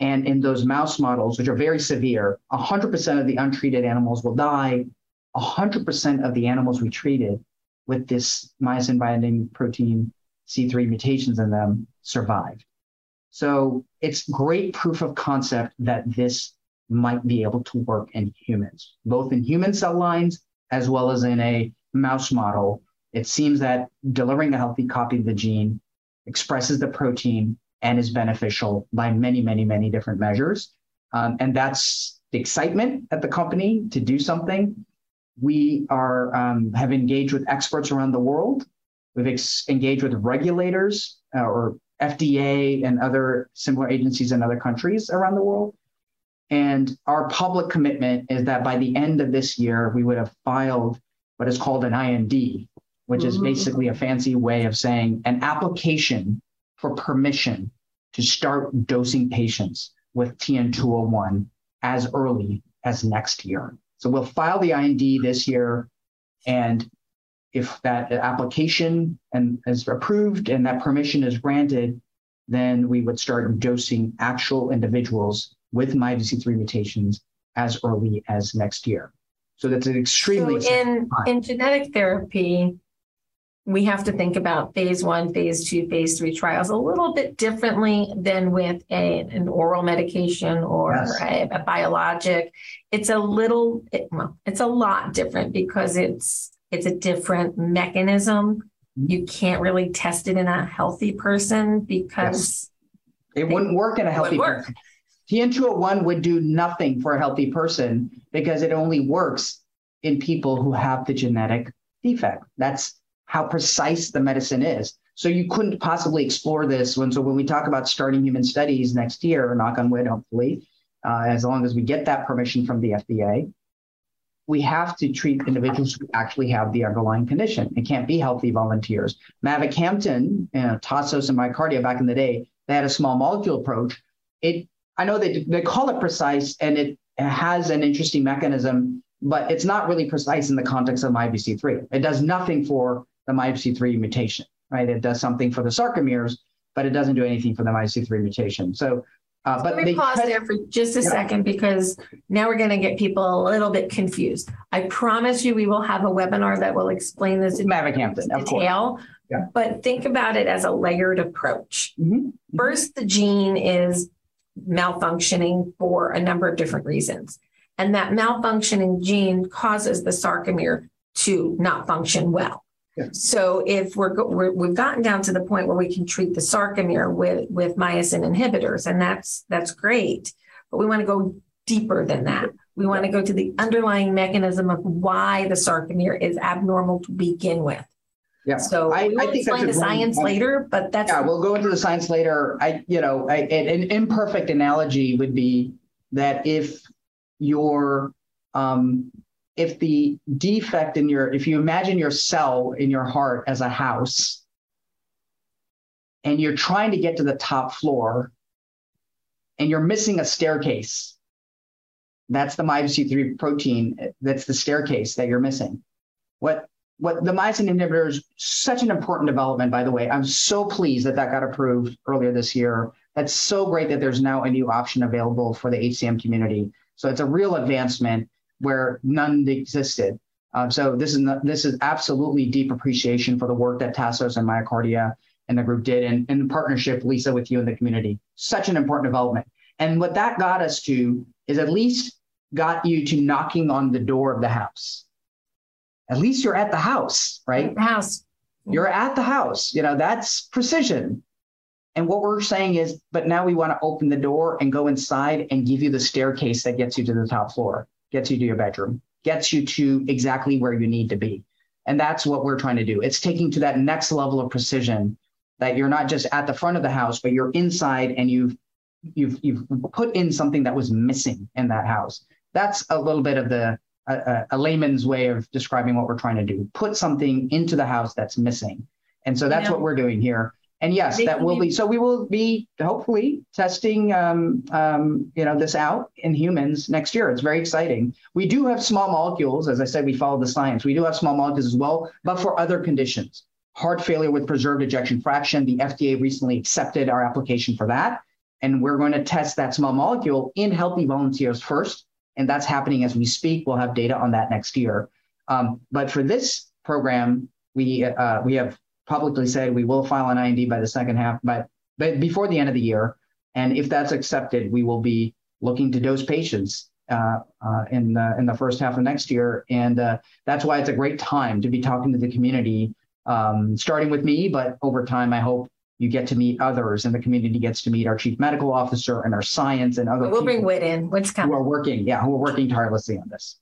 And in those mouse models, which are very severe, 100% of the untreated animals will die. 100% of the animals we treated with this myosin binding protein C3 mutations in them survived. So it's great proof of concept that this might be able to work in humans, both in human cell lines as well as in a mouse model. It seems that delivering a healthy copy of the gene expresses the protein and is beneficial by many, many, many different measures. Um, and that's the excitement at the company to do something. We are um, have engaged with experts around the world. We've ex- engaged with regulators uh, or FDA and other similar agencies in other countries around the world. And our public commitment is that by the end of this year, we would have filed what is called an IND, which is mm-hmm. basically a fancy way of saying an application for permission to start dosing patients with TN201 as early as next year. So we'll file the IND this year. And if that application and is approved and that permission is granted, then we would start dosing actual individuals with MYBPC3 mutations as early as next year. So that's an extremely so in in genetic therapy, we have to think about phase one, phase two, phase three trials a little bit differently than with a, an oral medication or yes. a, a, biologic. It's a little, it, well, it's a lot different because it's it's a different mechanism. Mm-hmm. You can't really test it in a healthy person because yes. it wouldn't work in a healthy person. TN201 would do nothing for a healthy person because it only works in people who have the genetic defect. That's how precise the medicine is. So you couldn't possibly explore this when. So when we talk about starting human studies next year, knock on wood, hopefully, uh, as long as we get that permission from the FDA, we have to treat individuals who actually have the underlying condition. It can't be healthy volunteers. Mavacamten, you know, Tassos and MyoKardia back in the day, they had a small molecule approach. It, I know they they call it precise and it has an interesting mechanism, but it's not really precise in the context of MYBPC3. It does nothing for the MYBPC3 mutation, right? It does something for the sarcomeres, but it doesn't do anything for the MYBPC3 mutation. So uh, but Let me pause there for just a yeah. second because now we're going to get people a little bit confused. I promise you, we will have a webinar that will explain this in Mavacamten, detail. Yeah. But think about it as a layered approach. Mm-hmm. First, the gene is malfunctioning for a number of different reasons. And that malfunctioning gene causes the sarcomere to not function well. So if we're, we're we've gotten down to the point where we can treat the sarcomere with with myosin inhibitors, and that's that's great. But we want to go deeper than that. We want to go to the underlying mechanism of why the sarcomere is abnormal to begin with. Yeah. So I, we will I think explain the science point. later, but that's yeah. We'll go into the science later. I, you know, I, an imperfect analogy would be that if your um, if the defect in your, if you imagine your cell in your heart as a house and you're trying to get to the top floor and you're missing a staircase, that's the MYBPC3 protein. That's the staircase that you're missing. What what the myosin inhibitor is such an important development, by the way. I'm so pleased that that got approved earlier this year. That's so great that there's now a new option available for the HCM community. So it's a real advancement where none existed. Um, so this is not, this is absolutely deep appreciation for the work that Tassos and MyoKardia and the group did, and in partnership, Lisa, with you and the community. Such an important development. And what that got us to is at least got you to knocking on the door of the house. At least you're at the house, right? The house. You're at the house. You know, that's precision. And what we're saying is, but now we want to open the door and go inside and give you the staircase that gets you to the top floor, gets you to your bedroom, gets you to exactly where you need to be. And that's what we're trying to do. It's taking to that next level of precision that you're not just at the front of the house, but you're inside and you've you've you've put in something that was missing in that house. That's a little bit of the a, a layman's way of describing what we're trying to do. Put something into the house that's missing. And so that's yeah. what we're doing here. And yes, that will be so. We will be hopefully testing, um, um, you know, this out in humans next year. It's very exciting. We do have small molecules, as I said. We follow the science. We do have small molecules as well, but for other conditions, heart failure with preserved ejection fraction. The FDA recently accepted our application for that, and we're going to test that small molecule in healthy volunteers first, and that's happening as we speak. We'll have data on that next year. Um, but for this program, we uh, we have publicly said we will file an IND by the second half, but but before the end of the year. And if that's accepted, we will be looking to dose patients uh, uh, in the in the first half of next year. And uh, that's why it's a great time to be talking to the community, um, starting with me, but over time, I hope you get to meet others, and the community gets to meet our chief medical officer and our science and other. We'll bring Whit in. What's coming? Who are working? Yeah, who are working tirelessly on this.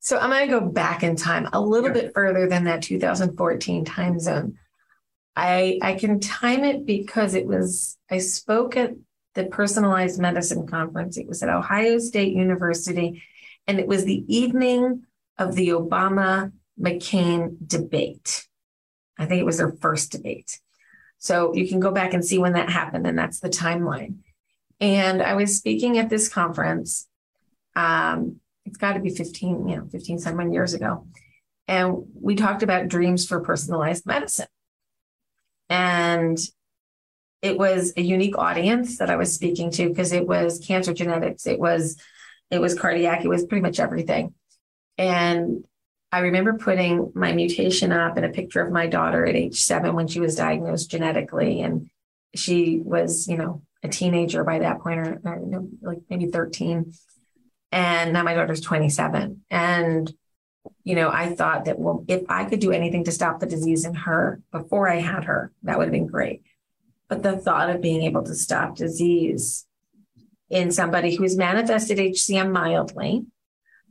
So I'm going to go back in time a little sure. bit further than that 2014 time zone. I I can time it because it was I spoke at the personalized medicine conference. It was at Ohio State University, and it was the evening of the Obama McCain debate. I think it was their first debate. So you can go back and see when that happened, and that's the timeline. And I was speaking at this conference. Um, it's got to be 15, you know, 15, some years ago. And we talked about dreams for personalized medicine. And it was a unique audience that I was speaking to because it was cancer genetics, it was it was cardiac, it was pretty much everything. And I remember putting my mutation up and a picture of my daughter at age seven when she was diagnosed genetically. And she was, you know, a teenager by that point, or, or you know, like maybe 13. And now my daughter's 27. And you know, I thought that, well, if I could do anything to stop the disease in her before I had her, that would have been great. But the thought of being able to stop disease in somebody who's manifested HCM mildly.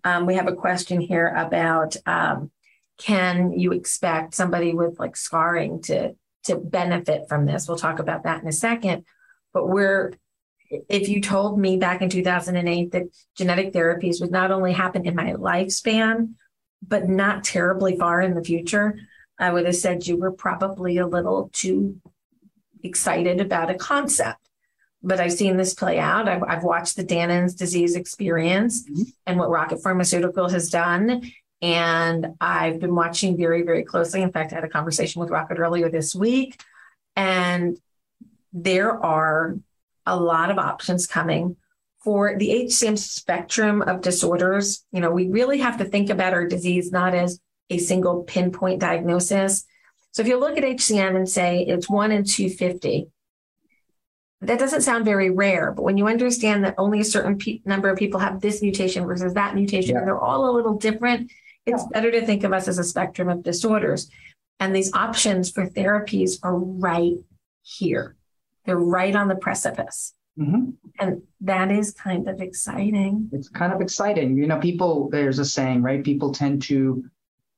Um, we have a question here about um, can you expect somebody with like scarring to to benefit from this? We'll talk about that in a second. But we're if you told me back in 2008 that genetic therapies would not only happen in my lifespan, but not terribly far in the future, I would have said you were probably a little too excited about a concept. But I've seen this play out. I've, I've watched the Danon's disease experience mm-hmm. and what Rocket Pharmaceutical has done. And I've been watching very, very closely. In fact, I had a conversation with Rocket earlier this week. And there are a lot of options coming for the HCM spectrum of disorders, you know, we really have to think about our disease not as a single pinpoint diagnosis. So if you look at HCM and say it's one in 250, that doesn't sound very rare. But when you understand that only a certain pe- number of people have this mutation versus that mutation, yeah. and they're all a little different, it's yeah. better to think of us as a spectrum of disorders. And these options for therapies are right here. They're right on the precipice. Mm-hmm. And that is kind of exciting. It's kind of exciting. You know, people, there's a saying, right? People tend to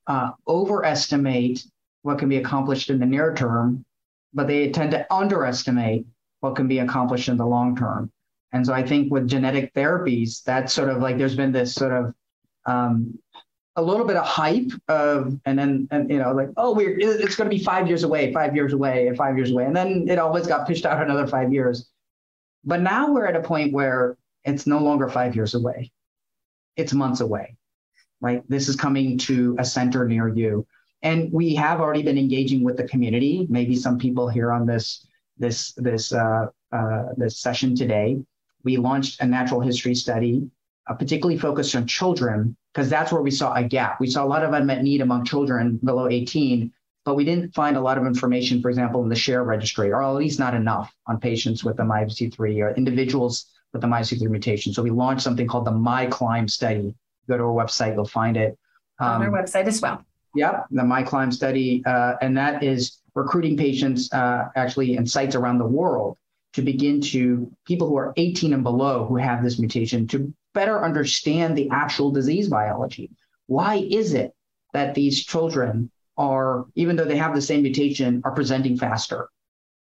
uh, overestimate what can be accomplished in the near term, but they tend to underestimate what can be accomplished in the long term. And so I think with genetic therapies, that's sort of like there's been this sort of um, a little bit of hype of, and then, and you know, like, oh, we're, it's going to be five years away, five years away, and five years away. And then it always got pushed out another five years. But now we're at a point where it's no longer five years away, it's months away, right? This is coming to a center near you. And we have already been engaging with the community. Maybe some people here on this this this uh, uh, this session today. We launched a natural history study, uh, particularly focused on children, because that's where we saw a gap. We saw a lot of unmet need among children below 18, but we didn't find a lot of information, for example, in the SHaRe registry, or at least not enough on patients with the MYBPC3 or individuals with the MYBPC3 mutation. So we launched something called the MyClimb study. Go to our website, you'll find it. Um, on our um, website as well. Yep, the MyClimb study, uh, and that is recruiting patients uh, actually in sites around the world to begin to people who are 18 and below who have this mutation to better understand the actual disease biology. Why is it that these children are, even though they have the same mutation, are presenting faster?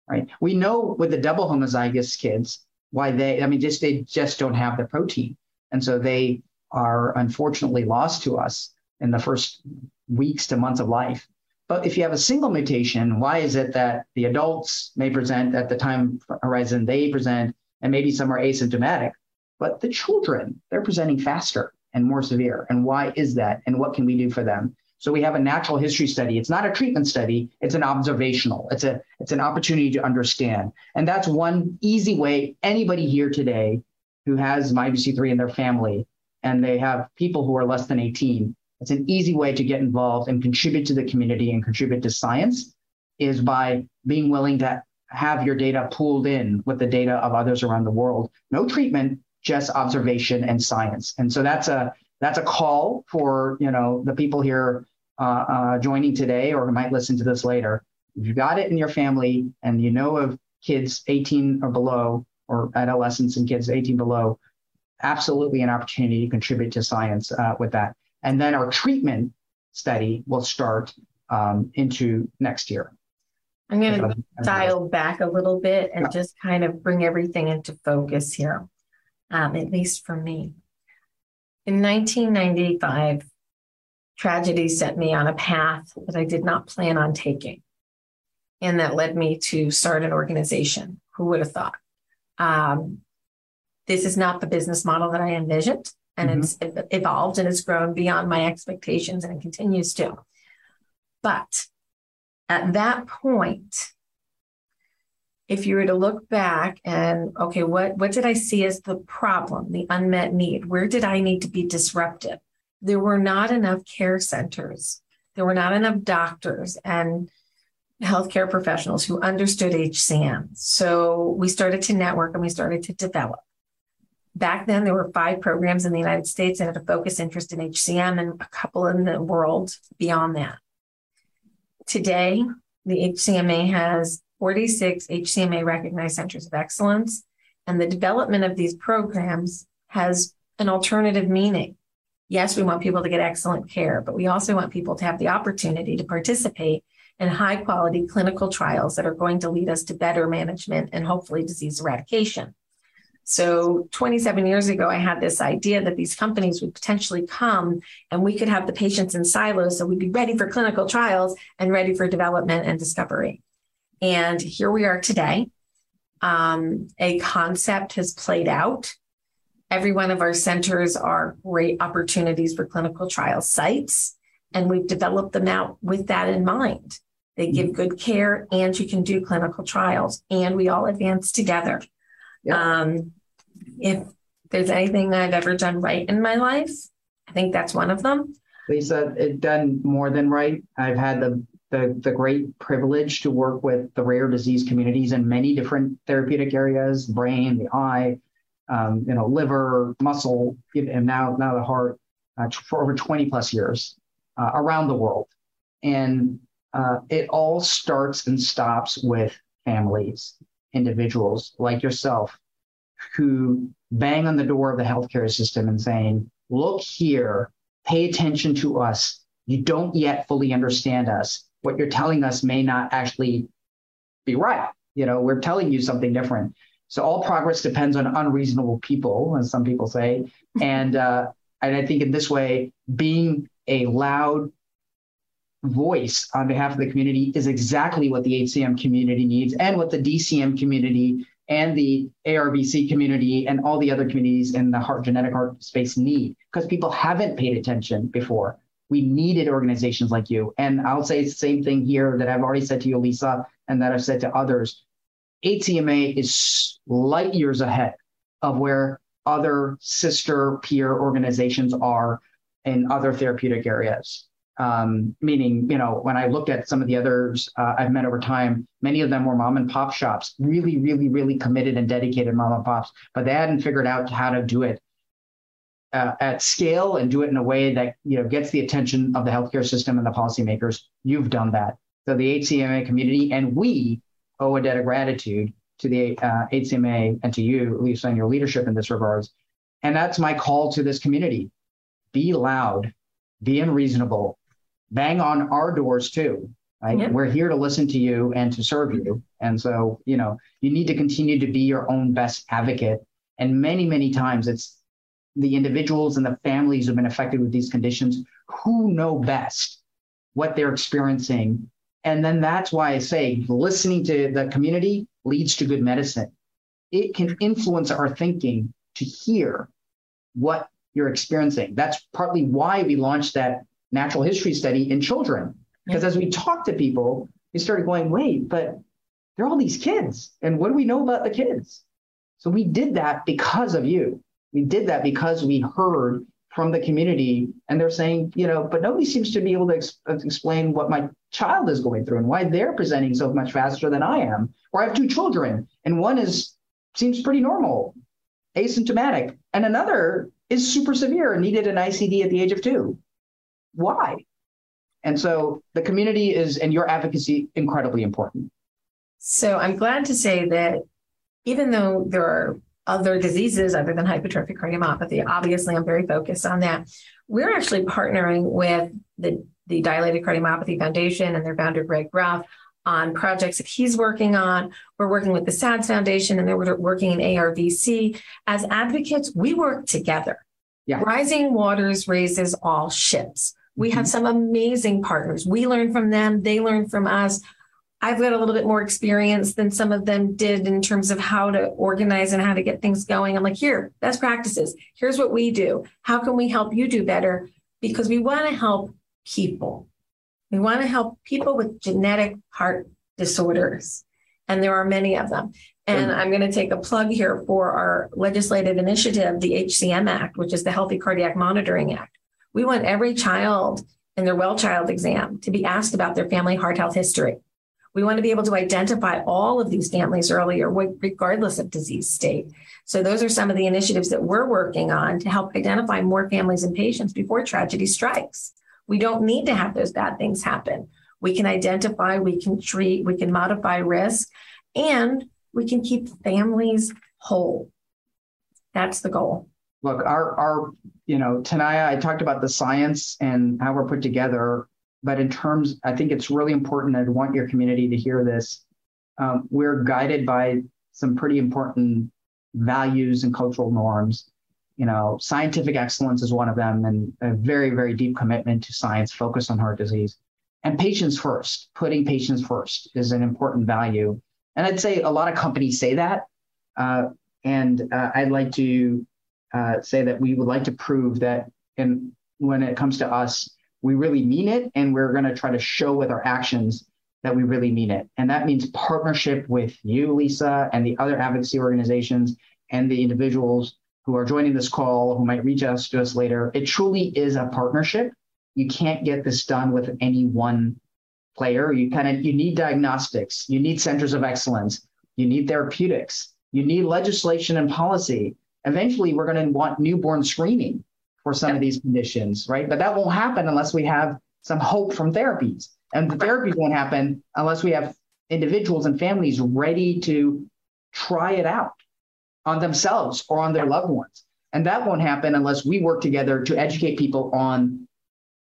Right. We know with the double homozygous kids why they, I mean, just they just don't have the protein, and so they are unfortunately lost to us in the first weeks to months of life. But if you have a single mutation, why is it that the adults may present at the time horizon they present, and maybe some are asymptomatic, but the children, they're presenting faster and more severe. And why is that? And what can we do for them? So we have a natural history study. It's not a treatment study, it's an observational. It's a it's an opportunity to understand. And that's one easy way anybody here today who has MYBPC3 in their family and they have people who are less than 18 it's an easy way to get involved and contribute to the community and contribute to science is by being willing to have your data pooled in with the data of others around the world. No treatment, just observation and science. And so that's a that's a call for you know the people here uh, uh, joining today or who might listen to this later. If you've got it in your family and you know of kids 18 or below or adolescents and kids 18 below, absolutely an opportunity to contribute to science uh, with that. And then our treatment study will start um, into next year. I'm going to dial back a little bit and yeah. just kind of bring everything into focus here, um, at least for me. In 1995, tragedy set me on a path that I did not plan on taking. And that led me to start an organization. Who would have thought? Um, this is not the business model that I envisioned and mm-hmm. it's evolved and it's grown beyond my expectations and it continues to. But at that point, if you were to look back and okay, what what did I see as the problem, the unmet need? Where did I need to be disruptive? There were not enough care centers. There were not enough doctors and healthcare professionals who understood HCM. So we started to network and we started to develop. Back then, there were five programs in the United States that had a focus interest in HCM and a couple in the world beyond that. Today, the HCMA has 46 HCMA recognized centers of excellence, and the development of these programs has an alternative meaning. Yes, we want people to get excellent care, but we also want people to have the opportunity to participate in high quality clinical trials that are going to lead us to better management and hopefully disease eradication. So 27 years ago, I had this idea that these companies would potentially come and we could have the patients in silos. So we'd be ready for clinical trials and ready for development and discovery. And here we are today. Um, a concept has played out. Every one of our centers are great opportunities for clinical trial sites. And we've developed them out with that in mind. They give good care and you can do clinical trials and we all advance together. Um, if there's anything I've ever done right in my life, I think that's one of them. Lisa, it done more than right. I've had the, the the great privilege to work with the rare disease communities in many different therapeutic areas: brain, the eye, um, you know, liver, muscle, and now now the heart, uh, for over 20 plus years uh, around the world, and uh, it all starts and stops with families, individuals like yourself who bang on the door of the healthcare system and saying, look here, pay attention to us. You don't yet fully understand us. What you're telling us may not actually be right. You know, we're telling you something different. So all progress depends on unreasonable people, as some people say. [LAUGHS] And uh, and I think in this way, being a loud voice on behalf of the community is exactly what the HCM community needs and what the DCM community and the ARVC community and all the other communities in the heart genetic heart space need because people haven't paid attention before. We needed organizations like you. And I'll say the same thing here that I've already said to you, Lisa, and that I've said to others. ATMA is light years ahead of where other sister peer organizations are in other therapeutic areas. Um, meaning, you know, when I looked at some of the others uh, I've met over time, many of them were mom and pop shops, really, really, really committed and dedicated mom and pops, but they hadn't figured out how to do it uh, at scale and do it in a way that you know gets the attention of the healthcare system and the policymakers. You've done that. So the HCMA community and we owe a debt of gratitude to the uh, HCMA and to you, Lisa, and your leadership in this regards. And that's my call to this community: be loud, be unreasonable, bang on our doors too. Right? Yep. We're here to listen to you and to serve you. And so, you know, you need to continue to be your own best advocate. And many, many times it's the individuals and the families who've been affected with these conditions who know best what they're experiencing. And then that's why I say listening to the community leads to good medicine. It can influence our thinking to hear what you're experiencing. That's partly why we launched that natural history study in children. Because as we talk to people, we started going, wait, but there are all these kids. And what do we know about the kids? So we did that because of you. We did that because we heard from the community and they're saying, you know, but nobody seems to be able to ex- explain what my child is going through and why they're presenting so much faster than I am. Or I have two children and one is seems pretty normal, asymptomatic, and another is super severe and needed an ICD at the age of two. Why? And so the community is, and your advocacy, incredibly important. So I'm glad to say that even though there are other diseases other than hypertrophic cardiomyopathy, obviously I'm very focused on that. We're actually partnering with the, the Dilated Cardiomyopathy Foundation and their founder, Greg Ruff, on projects that he's working on. We're working with the SADS Foundation and they're working in ARVC. As advocates, we work together. Yeah. Rising waters raises all ships. We have mm-hmm. some amazing partners. We learn from them, they learn from us. I've got a little bit more experience than some of them did in terms of how to organize and how to get things going. I'm like, here, best practices. Here's what we do. How can we help you do better? Because we want to help people. We want to help people with genetic heart disorders. And there are many of them. And I'm going to take a plug here for our legislative initiative, the HCM Act, which is the Healthy Cardiac Monitoring Act. We want every child in their well child exam to be asked about their family heart health history. We want to be able to identify all of these families earlier, regardless of disease state. So, those are some of the initiatives that we're working on to help identify more families and patients before tragedy strikes. We don't need to have those bad things happen. We can identify, we can treat, we can modify risk, and we can keep families whole. That's the goal look, our our you know, Tenaya, I talked about the science and how we're put together, but in terms, I think it's really important. I'd want your community to hear this. Um, we're guided by some pretty important values and cultural norms. You know, scientific excellence is one of them, and a very, very deep commitment to science focused on heart disease. And patients first, putting patients first is an important value. And I'd say a lot of companies say that. Uh, and uh, I'd like to uh, say that we would like to prove that and when it comes to us, we really mean it, and we're going to try to show with our actions that we really mean it. And that means partnership with you, Lisa, and the other advocacy organizations and the individuals who are joining this call, who might reach out to us later. It truly is a partnership. You can't get this done with any one player. You kind of you need diagnostics, you need centers of excellence, you need therapeutics, you need legislation and policy eventually we're going to want newborn screening for some of these conditions, right? But that won't happen unless we have some hope from therapies. And the therapies won't happen unless we have individuals and families ready to try it out on themselves or on their loved ones. And that won't happen unless we work together to educate people on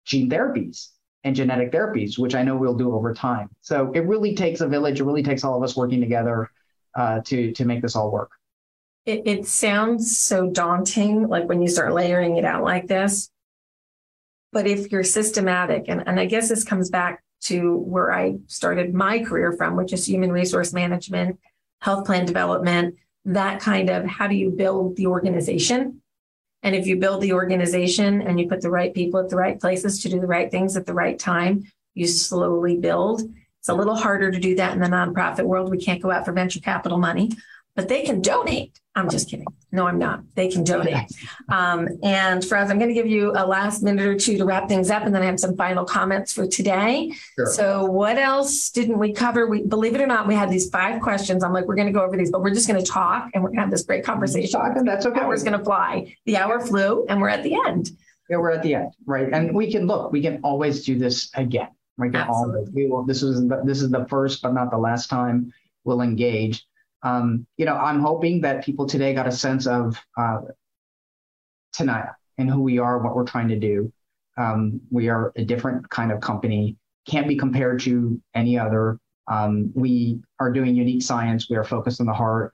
gene therapies and genetic therapies, which I know we'll do over time. So it really takes a village. It really takes all of us working together uh, to to make this all work it, it sounds so daunting, like when you start layering it out like this. But if you're systematic, and, and I guess this comes back to where I started my career from, which is human resource management, health plan development, that kind of how do you build the organization And if you build the organization and you put the right people at the right places to do the right things at the right time, you slowly build. It's a little harder to do that in the nonprofit world. We can't go out for venture capital money, but they can donate. I'm just kidding. No, I'm not. They can donate. Um, and Faraz, I'm going to give you a last minute or two to wrap things up, and then I have some final comments for today. Sure. So, what else didn't we cover? We believe it or not, we had these five questions. I'm like, we're going to go over these, but we're just going to talk and we're going to have this great conversation. Talking, that's okay. Hour's going to fly. The hour flew, and we're at the end. Yeah, we're at the end, right? And we can look. We can always do this again. We can Absolutely. always. We will. This is the, this is the first, but not the last time we'll engage um, you know, I'm hoping that people today got a sense of uh, Tenaya and who we are, what we're trying to do. Um, we are a different kind of company, can't be compared to any other. Um, we are doing unique science. We are focused on the heart.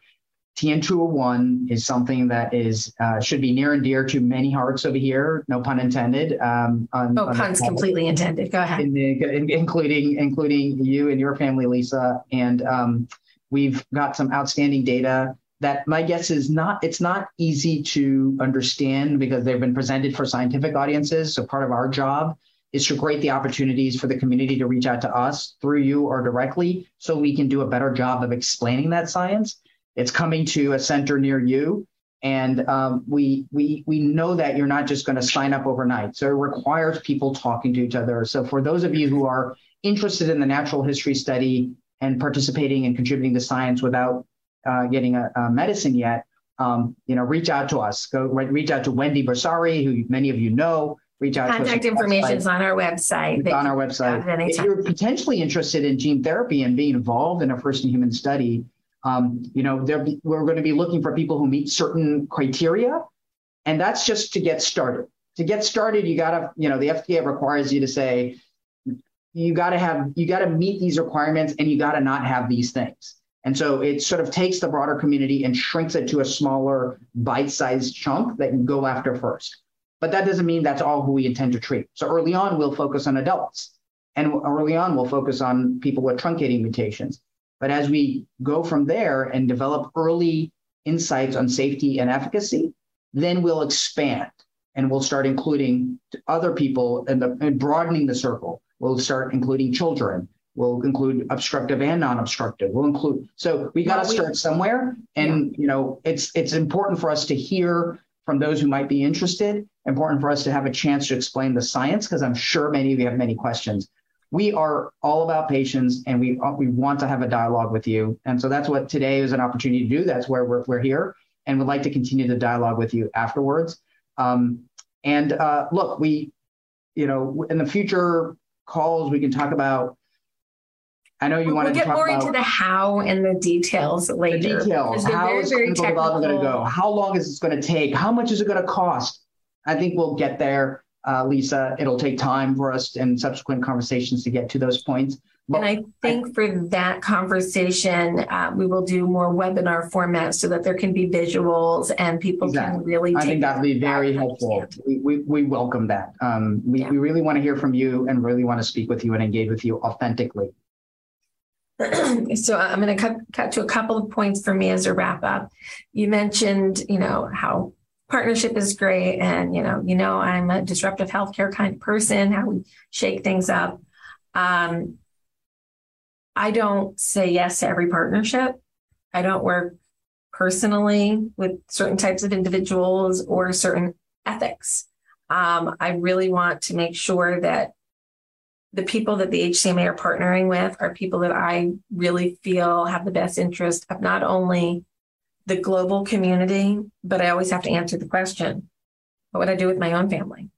TN201 is something that is uh, should be near and dear to many hearts over here. No pun intended. Um, on, oh, on puns completely intended. Go ahead. In the, in, including including you and your family, Lisa. And um, We've got some outstanding data that my guess is not it's not easy to understand because they've been presented for scientific audiences. So part of our job is to create the opportunities for the community to reach out to us through you or directly so we can do a better job of explaining that science. It's coming to a center near you. And um, we we we know that you're not just going to sign up overnight. So it requires people talking to each other. So for those of you who are interested in the natural history study and participating and contributing to science without uh, getting a, a, medicine yet, um, you know, reach out to us. Go reach out to Wendy Bersari, who many of you know. Reach out. Contact information is on our website. on our website. If you're potentially interested in gene therapy and being involved in a first-in-human study, um, you know, be, we're going to be looking for people who meet certain criteria, and that's just to get started. To get started, you got to, you know, the FDA requires you to say, you got to have you got to meet these requirements and you got to not have these things. And so it sort of takes the broader community and shrinks it to a smaller bite-sized chunk that you go after first. But that doesn't mean that's all who we intend to treat. So early on we'll focus on adults. And early on we'll focus on people with truncating mutations. But as we go from there and develop early insights on safety and efficacy then we'll expand and we'll start including other people and, and broadening the circle We'll start including children. We'll include obstructive and non-obstructive. We'll include. So we got to start somewhere, and yeah. you know, it's it's important for us to hear from those who might be interested. Important for us to have a chance to explain the science because I'm sure many of you have many questions. We are all about patients, and we we want to have a dialogue with you. And so that's what today is an opportunity to do. That's where we're we're here, and we'd like to continue the dialogue with you afterwards. Um, and uh, look, we, you know, in the future, calls, we can talk about. I know you want we'll to get more into the how and the details later. The details. How very, is clinical development going to go? How long is this going to take? How much is it going to cost? I think we'll get there, uh, Lisa. It'll take time for us and subsequent conversations to get to those points. And I think for that conversation, uh, we will do more webinar format so that there can be visuals and people exactly. can really. I think that'd be very helpful. We, we, we welcome that. Um, we, yeah. we really want to hear from you and really want to speak with you and engage with you authentically. [CLEARS THROAT] so I'm going to cut, cut to a couple of points for me as a wrap up. You mentioned, you know, how partnership is great, and you know, you know, I'm a disruptive healthcare kind of person. How we shake things up. Um, I don't say yes to every partnership. I don't work personally with certain types of individuals or certain ethics. Um, I really want to make sure that the people that the HCMA are partnering with are people that I really feel have the best interest of not only the global community, but I always have to answer the question what would I do with my own family?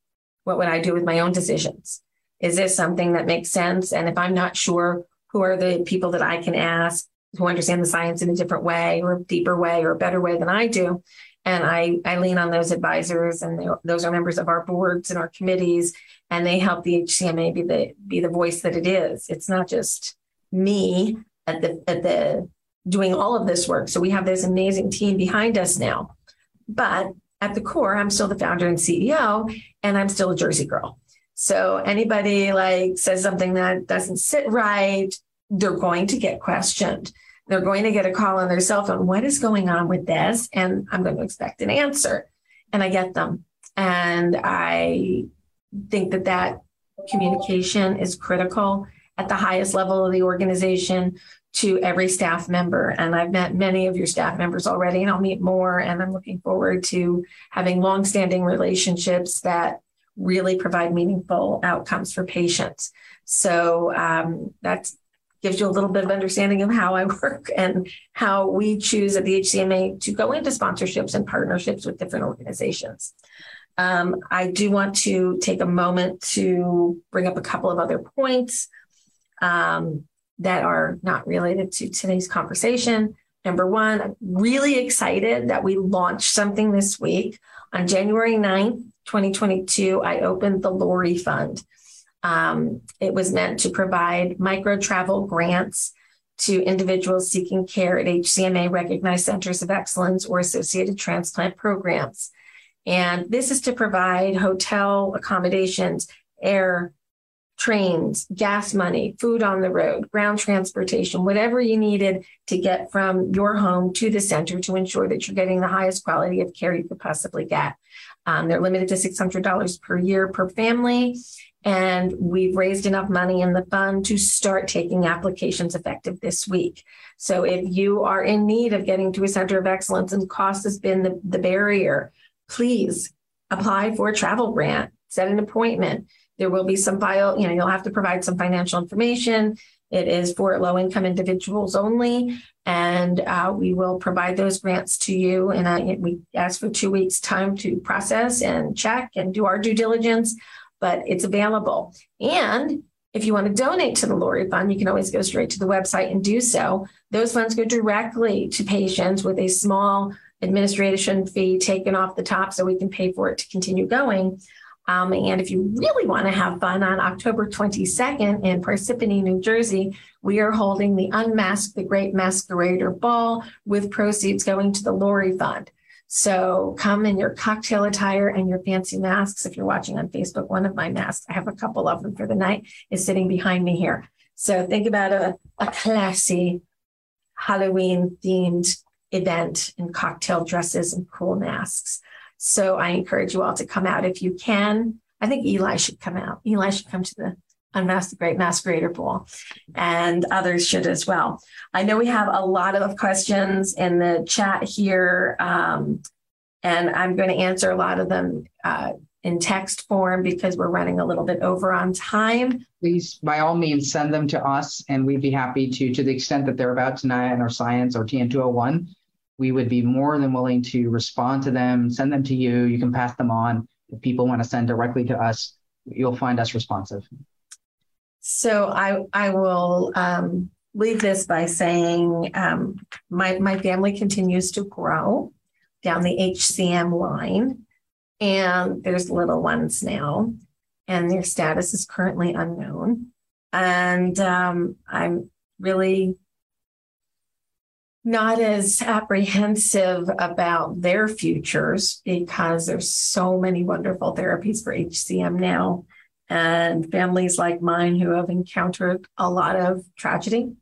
What would I do with my own decisions? Is this something that makes sense? And if I'm not sure, who are the people that I can ask who understand the science in a different way or a deeper way or a better way than I do. And I, I lean on those advisors, and those are members of our boards and our committees, and they help the HCMA be the be the voice that it is. It's not just me at the at the doing all of this work. So we have this amazing team behind us now. But at the core, I'm still the founder and CEO, and I'm still a Jersey girl. So anybody like says something that doesn't sit right, they're going to get questioned. They're going to get a call on their cell phone. What is going on with this? And I'm going to expect an answer. and I get them. And I think that that communication is critical at the highest level of the organization to every staff member. And I've met many of your staff members already, and I'll meet more. And I'm looking forward to having longstanding relationships that really provide meaningful outcomes for patients. So um, that gives you a little bit of understanding of how I [LAUGHS] work and how we choose at the HCMA to go into sponsorships and partnerships with different organizations. Um, I do want to take a moment to bring up a couple of other points um, that are not related to today's conversation. Number one, I'm really excited that we launched something this week. On January 9th, 2022, I opened the Lori Fund. Um, it was meant to provide micro travel grants to individuals seeking care at HCMA recognized centers of excellence or associated transplant programs. And this is to provide hotel accommodations, air, trains, gas money, food on the road, ground transportation, whatever you needed to get from your home to the center to ensure that you're getting the highest quality of care you could possibly get. Um, they're limited to $600 per year per family. And we've raised enough money in the fund to start taking applications effective this week. So if you are in need of getting to a center of excellence and cost has been the, the barrier, please apply for a travel grant, set an appointment. There will be some file, you know, you'll have to provide some financial information. It is for low income individuals only. And uh, we will provide those grants to you. And uh, we ask for two weeks' time to process and check and do our due diligence, but it's available. And if you want to donate to the Lori Fund, you can always go straight to the website and do so. Those funds go directly to patients with a small administration fee taken off the top so we can pay for it to continue going. Um, and if you really want to have fun on October 22nd in Parsippany, New Jersey, we are holding the Unmask the Great Masquerader Ball with proceeds going to the Lori Fund. So come in your cocktail attire and your fancy masks. If you're watching on Facebook, one of my masks, I have a couple of them for the night, is sitting behind me here. So think about a, a classy Halloween themed event in cocktail dresses and cool masks. So I encourage you all to come out if you can. I think Eli should come out. Eli should come to the Unmask the Great Masquerader Ball, and others should as well. I know we have a lot of questions in the chat here, um, and I'm going to answer a lot of them uh, in text form because we're running a little bit over on time. Please, by all means, send them to us, and we'd be happy to, to the extent that they're about tonight or science or TN201 we would be more than willing to respond to them, send them to you. You can pass them on. If people want to send directly to us, you'll find us responsive. So I I will um, leave this by saying um, my my family continues to grow down the HCM line, and there's little ones now, and their status is currently unknown. And um, I'm really not as apprehensive about their futures because there's so many wonderful therapies for HCM now. And families like mine who have encountered a lot of tragedy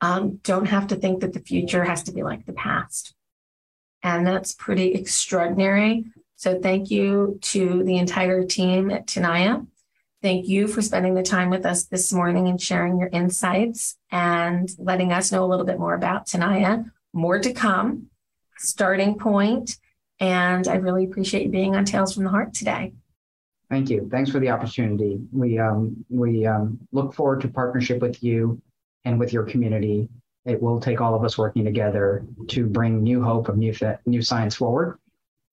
um, don't have to think that the future has to be like the past. And that's pretty extraordinary. So, thank you to the entire team at Tenaya Thank you for spending the time with us this morning and sharing your insights and letting us know a little bit more about Tenaya. More to come, starting point, and I really appreciate you being on Tales from the Heart today. Thank you. Thanks for the opportunity. We um, we um, look forward to partnership with you and with your community. It will take all of us working together to bring new hope of new new science forward.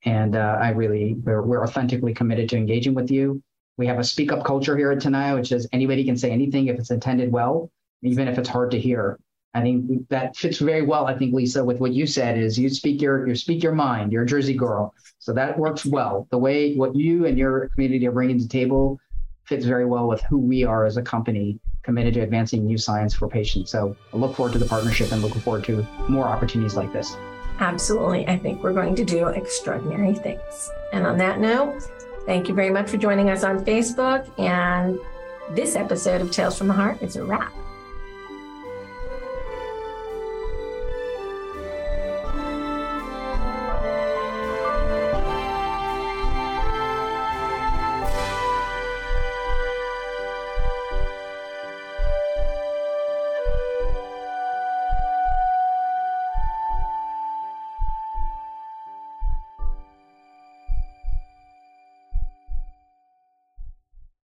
And uh, I really we're, we're authentically committed to engaging with you we have a speak up culture here at Tenaya, which is anybody can say anything if it's intended well, even if it's hard to hear. I think that fits very well. I think Lisa, with what you said, is you speak your you speak your mind. You're a Jersey girl, so that works well. The way what you and your community are bringing to the table fits very well with who we are as a company committed to advancing new science for patients. So I look forward to the partnership and looking forward to more opportunities like this. Absolutely. I think we're going to do extraordinary things. And on that note, Thank you very much for joining us on Facebook. And this episode of Tales from the Heart is a wrap.